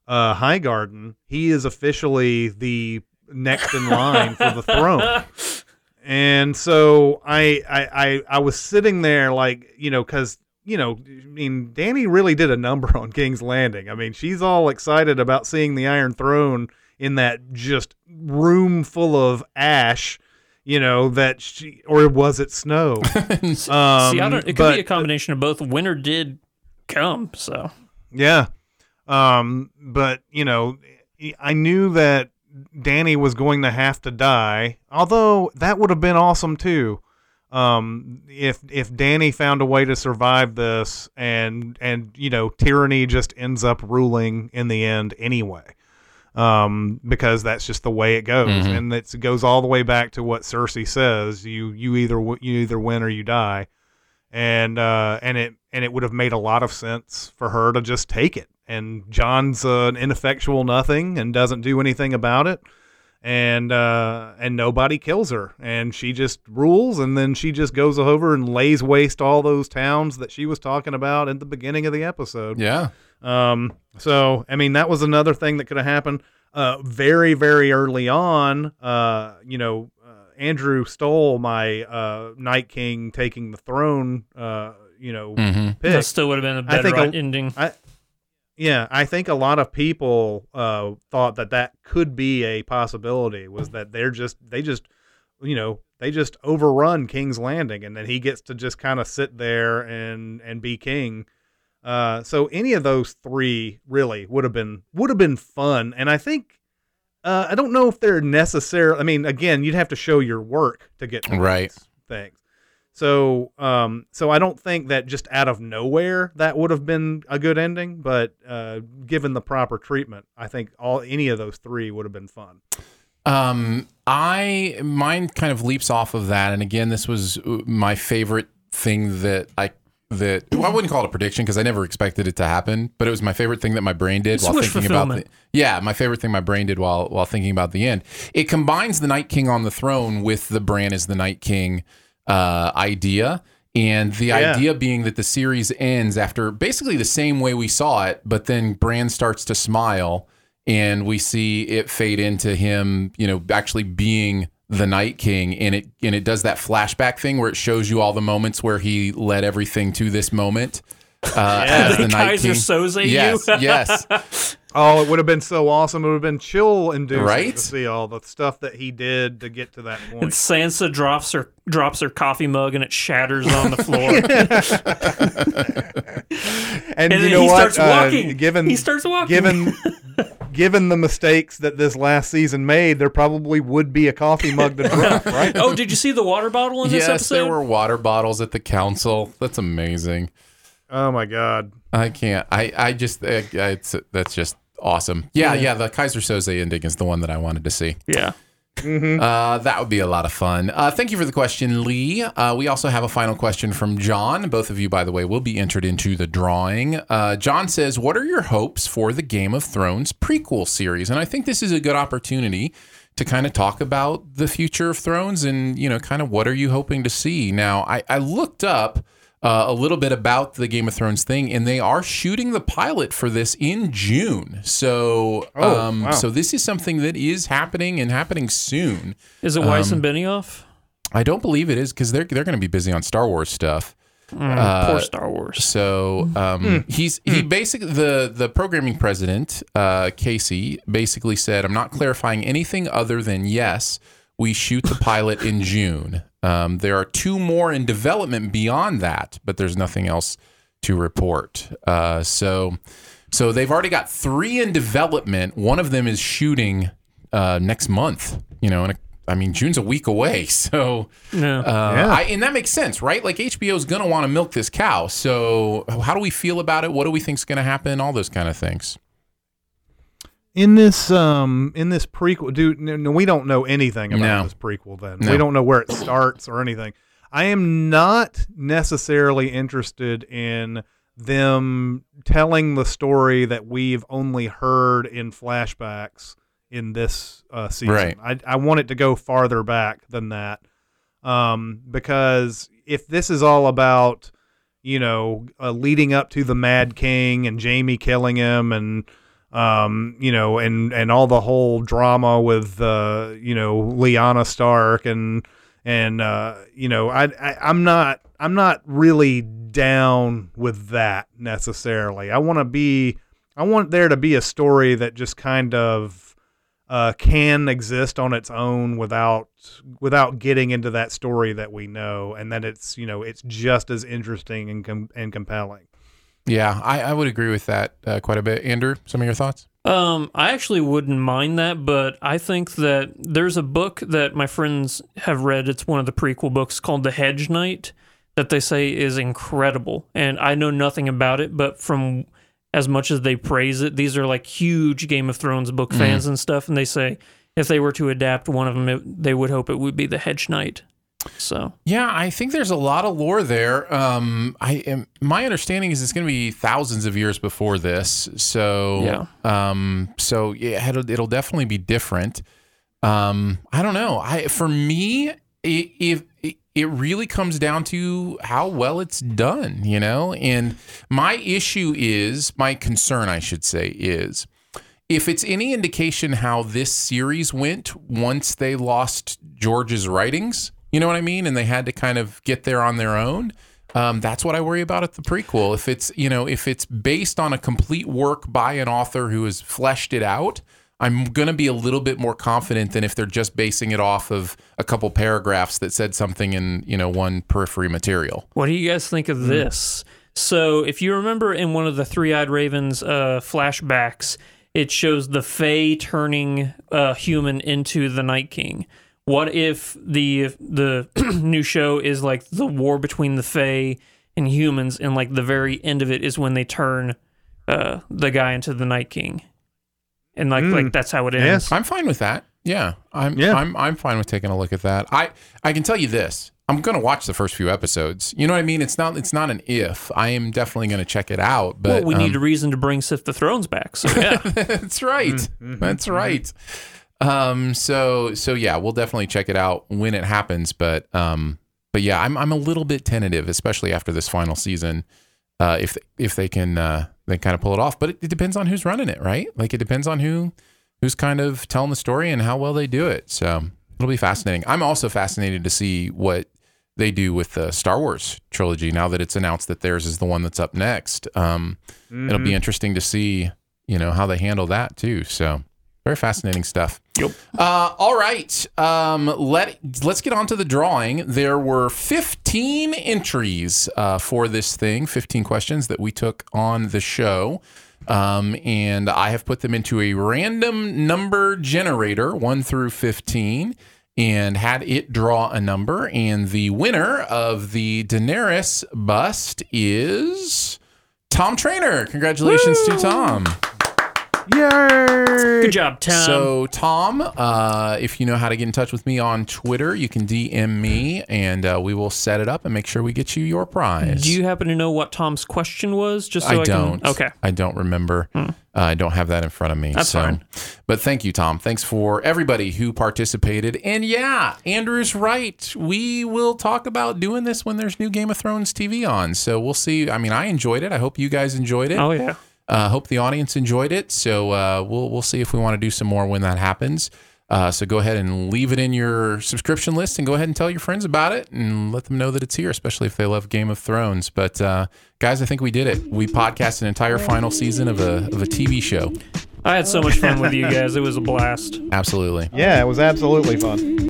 uh, Highgarden, he is officially the next in line for the throne. (laughs) And so I, I, I, I was sitting there like, you know, because, you know, I mean, Dany really did a number on King's Landing. I mean, she's all excited about seeing the Iron Throne in that just room full of ash, you know, that she, or was it snow? (laughs) um, See, I don't, it could but- be a combination of both. Winter did come, so Yeah. Um, but you know, I knew that Dany was going to have to die. Although that would have been awesome too. Um, if if Dany found a way to survive this, and and you know, tyranny just ends up ruling in the end anyway. Um, because that's just the way it goes, Mhm. and it's, it goes all the way back to what Cersei says: you you either you either win or you die and uh, and it and it would have made a lot of sense for her to just take it. And Jon's uh, an ineffectual nothing and doesn't do anything about it, and uh, and nobody kills her, and she just rules, and then she just goes over and lays waste all those towns that she was talking about at the beginning of the episode. Yeah. Um, so I mean, that was another thing that could have happened. Uh, very, very early on, uh, you know, uh, Andrew stole my uh, Night King taking the throne. Uh, you know, mm-hmm. pick. that still would have been a better think a- ending. Yeah, I think a lot of people uh, thought that that could be a possibility. Was that they're just they just you know they just overrun King's Landing, and then he gets to just kind of sit there and and be king. Uh, so any of those three really would have been would have been fun, and I think uh, I don't know if they're necessary. I mean, again, you'd have to show your work to get Right. these things. So, um, so I don't think that just out of nowhere that would have been a good ending, but uh, given the proper treatment, I think all any of those three would have been fun. Um, I mine kind of leaps off of that, and again, this was uh, my favorite thing that I that well, I wouldn't call it a prediction because I never expected it to happen, but it was my favorite thing that my brain did while wish thinking about the fulfillment. yeah, my favorite thing my brain did while while thinking about the end. It combines the Night King on the throne with the Bran is the Night King uh, idea. And the Yeah. idea being that the series ends after basically the same way we saw it, but then Bran starts to smile and we see it fade into him, you know, actually being the Night King, and it and it does that flashback thing where it shows you all the moments where he led everything to this moment. Uh, as (laughs) the, Night Keyser King. Soze you? yes, yes, (laughs) Oh, it would have been so awesome! It would have been chill inducing Right? to see all the stuff that he did to get to that And point. Sansa drops her drops her coffee mug and it shatters on the floor. (laughs) And, And you then know he what? starts Uh, walking. given He starts walking. given (laughs) given the mistakes that this last season made, there probably would be a coffee mug to drop, (laughs) right? oh, did you see the water bottle in this yes. episode? There were water bottles at the council. That's amazing. Oh my god! I can't. I I just uh, it's that's just awesome. Yeah, yeah. The Keyser Soze ending is the one that I wanted to see. yeah. Uh, that would be a lot of fun. Uh, thank you for the question, Lee. Uh, we also have a final question from John. Both of you, by the way, will be entered into the drawing. Uh, John says, What are your hopes for the Game of Thrones prequel series? And I think this is a good opportunity to kind of talk about the future of Thrones and, you know, kind of what are you hoping to see? Now, I, I looked up. Uh, a little bit about the Game of Thrones thing, and they are shooting the pilot for this in June. So, Oh, um, wow. so this is something that is happening and happening soon. Is it Weiss and Benioff? I don't believe it is because they're they're going to be busy on Star Wars stuff. Mm, Poor Star Wars. So um, he's he basically the the programming president uh, Casey basically said, "I'm not clarifying anything other than yes, we shoot the pilot in June. Um, there are two more in development beyond that, but there's nothing else to report. Uh, so so they've already got three in development. One of them is shooting uh, next month. You know, and I mean June's a week away, (laughs) so." No. Uh, Yeah. I, and that makes sense, right? Like HBO is going to want to milk this cow. So how do we feel about it? What do we think is going to happen? All those kind of things. In this um in this prequel dude no, we don't know anything about No. this prequel then No. we don't know where it starts or anything i am not necessarily interested in them telling the story that we've only heard in flashbacks in this uh, season Right. I, I want it to go farther back than that um because if this is all about you know uh, leading up to the mad king and jaime killing him and um, you know, and and all the whole drama with uh, you know, Lyanna Stark and and uh, you know, I, I I'm not I'm not really down with that necessarily. I want to be I want there to be a story that just kind of uh, can exist on its own without without getting into that story that we know, and that it's you know it's just as interesting and com- and compelling. Yeah, I, I would agree with that uh, quite a bit. Andrew, some of your thoughts? Um, I actually wouldn't mind that, but I think that there's a book that my friends have read. It's one of the prequel books called The Hedge Knight that they say is incredible. And I know nothing about it, but from as much as they praise it, these are like huge Game of Thrones book fans and stuff. And they say if they were to adapt one of them, it, they would hope it would be The Hedge Knight. So Yeah, I think there's a lot of lore there. Um, I am my understanding is it's going to be thousands of years before this. So Yeah. um, so yeah, it'll, it'll definitely be different. Um, I don't know. I for me, it, if it, it really comes down to how well it's done, you know. And my issue is my concern, I should say, is if it's any indication how this series went once they lost George's writings, you know what I mean? And they had to kind of get there on their own. Um, that's what I worry about at the prequel. If it's, you know, if it's based on a complete work by an author who has fleshed it out, I'm going to be a little bit more confident than if they're just basing it off of a couple paragraphs that said something in, you know, one periphery material. What do you guys think of this? So, if you remember in one of the Three Eyed Ravens uh, flashbacks, it shows the Fae turning a human into the Night King. What if the the (clears throat) new show is like the war between the Fae and humans, and like the very end of it is when they turn uh, the guy into the Night King, and like like that's how it ends. Yes. I'm fine with that. Yeah, I'm. Yeah. I'm. I'm fine with taking a look at that. I. I can tell you this. I'm going to watch the first few episodes. You know what I mean? It's not. It's not an if. I am definitely going to check it out. But Well, we need um, a reason to bring Sift the Thrones back. So yeah, (laughs) That's right. That's right. Um. So. So yeah, we'll definitely check it out when it happens. But. Um. But yeah, I'm. I'm a little bit tentative, especially after this final season. Uh. If if they can. Uh. They kind of pull it off. But it, it depends on who's running it, right? Like it depends on who who's kind of telling the story and how well they do it. So it'll be fascinating. I'm also fascinated to see what they do with the Star Wars trilogy now that it's announced that theirs is the one that's up next. Um, It'll be interesting to see, you know, how they handle that too. So very fascinating stuff. Yep. Uh, all right. Um, let let's get on to the drawing. There were 15 entries uh, for this thing, 15 questions that we took on the show. Um, and I have put them into a random number generator, one through 15, and had it draw a number. And the winner of the Daenerys bust is Tom Trainer. Congratulations to Tom. Yay! good job, Tom. So, Tom, uh, if you know how to get in touch with me on Twitter, you can DM me and uh, we will set it up and make sure we get you your prize. Do you happen to know what Tom's question was? Just so I, I don't. Can, okay. I don't remember. Uh, I don't have that in front of me. That's so. fine. But thank you, Tom. Thanks for everybody who participated. And yeah, Andrew's right. We will talk about doing this when there's new Game of Thrones TV on. So we'll see. I mean, I enjoyed it. I hope you guys enjoyed it. Oh yeah. Uh, hope the audience enjoyed it. So uh, we'll we'll see if we want to do some more when that happens. Uh, so go ahead and leave it in your subscription list, and go ahead and tell your friends about it, and let them know that it's here, especially if they love Game of Thrones. But uh, guys, I think we did it. We podcast an entire final season of a of a TV show. I had so much fun with you guys. It was a blast. Absolutely. Yeah, it was absolutely fun.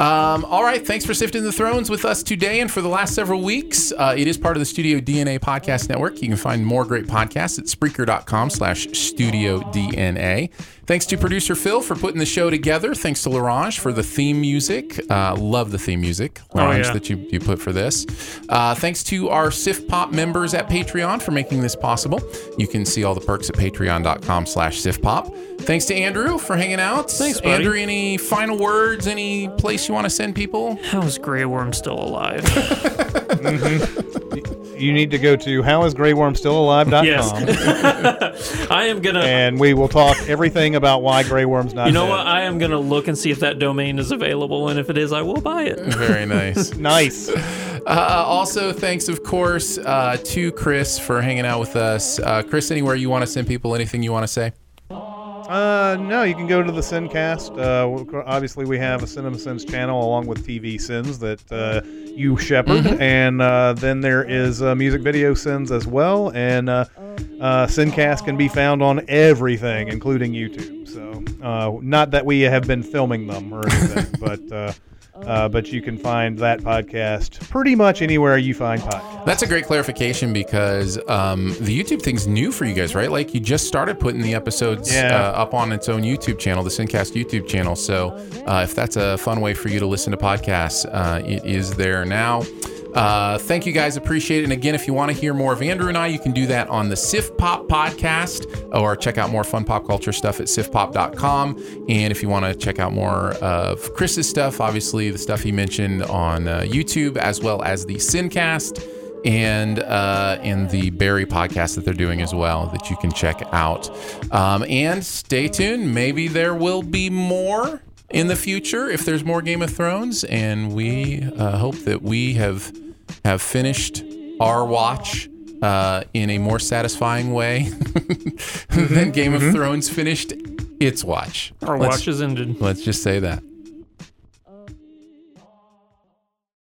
Um, all right. Thanks for sifting the thrones with us today and for the last several weeks. Uh, it is part of the Studio DNA podcast network. You can find more great podcasts at Spreaker.com slash Studio DNA. Thanks to producer Phil for putting the show together. Thanks to Larange for the theme music. Uh, love the theme music, Larange, yeah. that you, you put for this. Uh, thanks to our Sift Pop members at Patreon for making this possible. You can see all the perks at patreon.com slash SIFPOP. Thanks to Andrew for hanging out. Thanks, buddy. Andrew, any final words? Any place you want to send people? How is Grey Worm still alive? (laughs) You need to go to howisgreywormstillalive.com yes. (laughs) I am gonna. and we will talk everything about why Grey Worm's not you know dead. what? I am gonna look and see if that domain is available, and if it is, I will buy it. (laughs) Very nice. (laughs) Nice. Uh, also, thanks, of course, uh, to Chris for hanging out with us. Uh, Chris, anywhere you want to send people, anything you want to say? Uh, no, you can go to the Sincast. Uh, obviously, we have a Cinema Sins channel along with TV Sins that uh, you shepherd, and uh, then there is uh, music video Sins as well. And uh, uh, Sincast can be found on everything, including YouTube. So, uh, not that we have been filming them or anything, (laughs) but. Uh, but you can find that podcast pretty much anywhere you find podcasts. That's a great clarification because um, the YouTube thing's new for you guys, right? Like you just started putting the episodes Yeah. uh, up on its own YouTube channel, the Sincast YouTube channel. So uh, if that's a fun way for you to listen to podcasts, uh, it is there now. Uh, thank you guys, appreciate it. And again, if you want to hear more of Andrew and I, you can do that on the Sift Pop podcast or check out more fun pop culture stuff at siftpop.com. And if you want to check out more of Chris's stuff, obviously the stuff he mentioned on uh, YouTube, as well as the Sincast and uh, and the Barry podcast that they're doing as well that you can check out. Um, and stay tuned. Maybe there will be more in the future if there's more Game of Thrones. And we uh, hope that we have have finished our watch. Uh, in a more satisfying way (laughs) than Game of Thrones finished its watch. Our Let's- watch is ended. Let's just say that.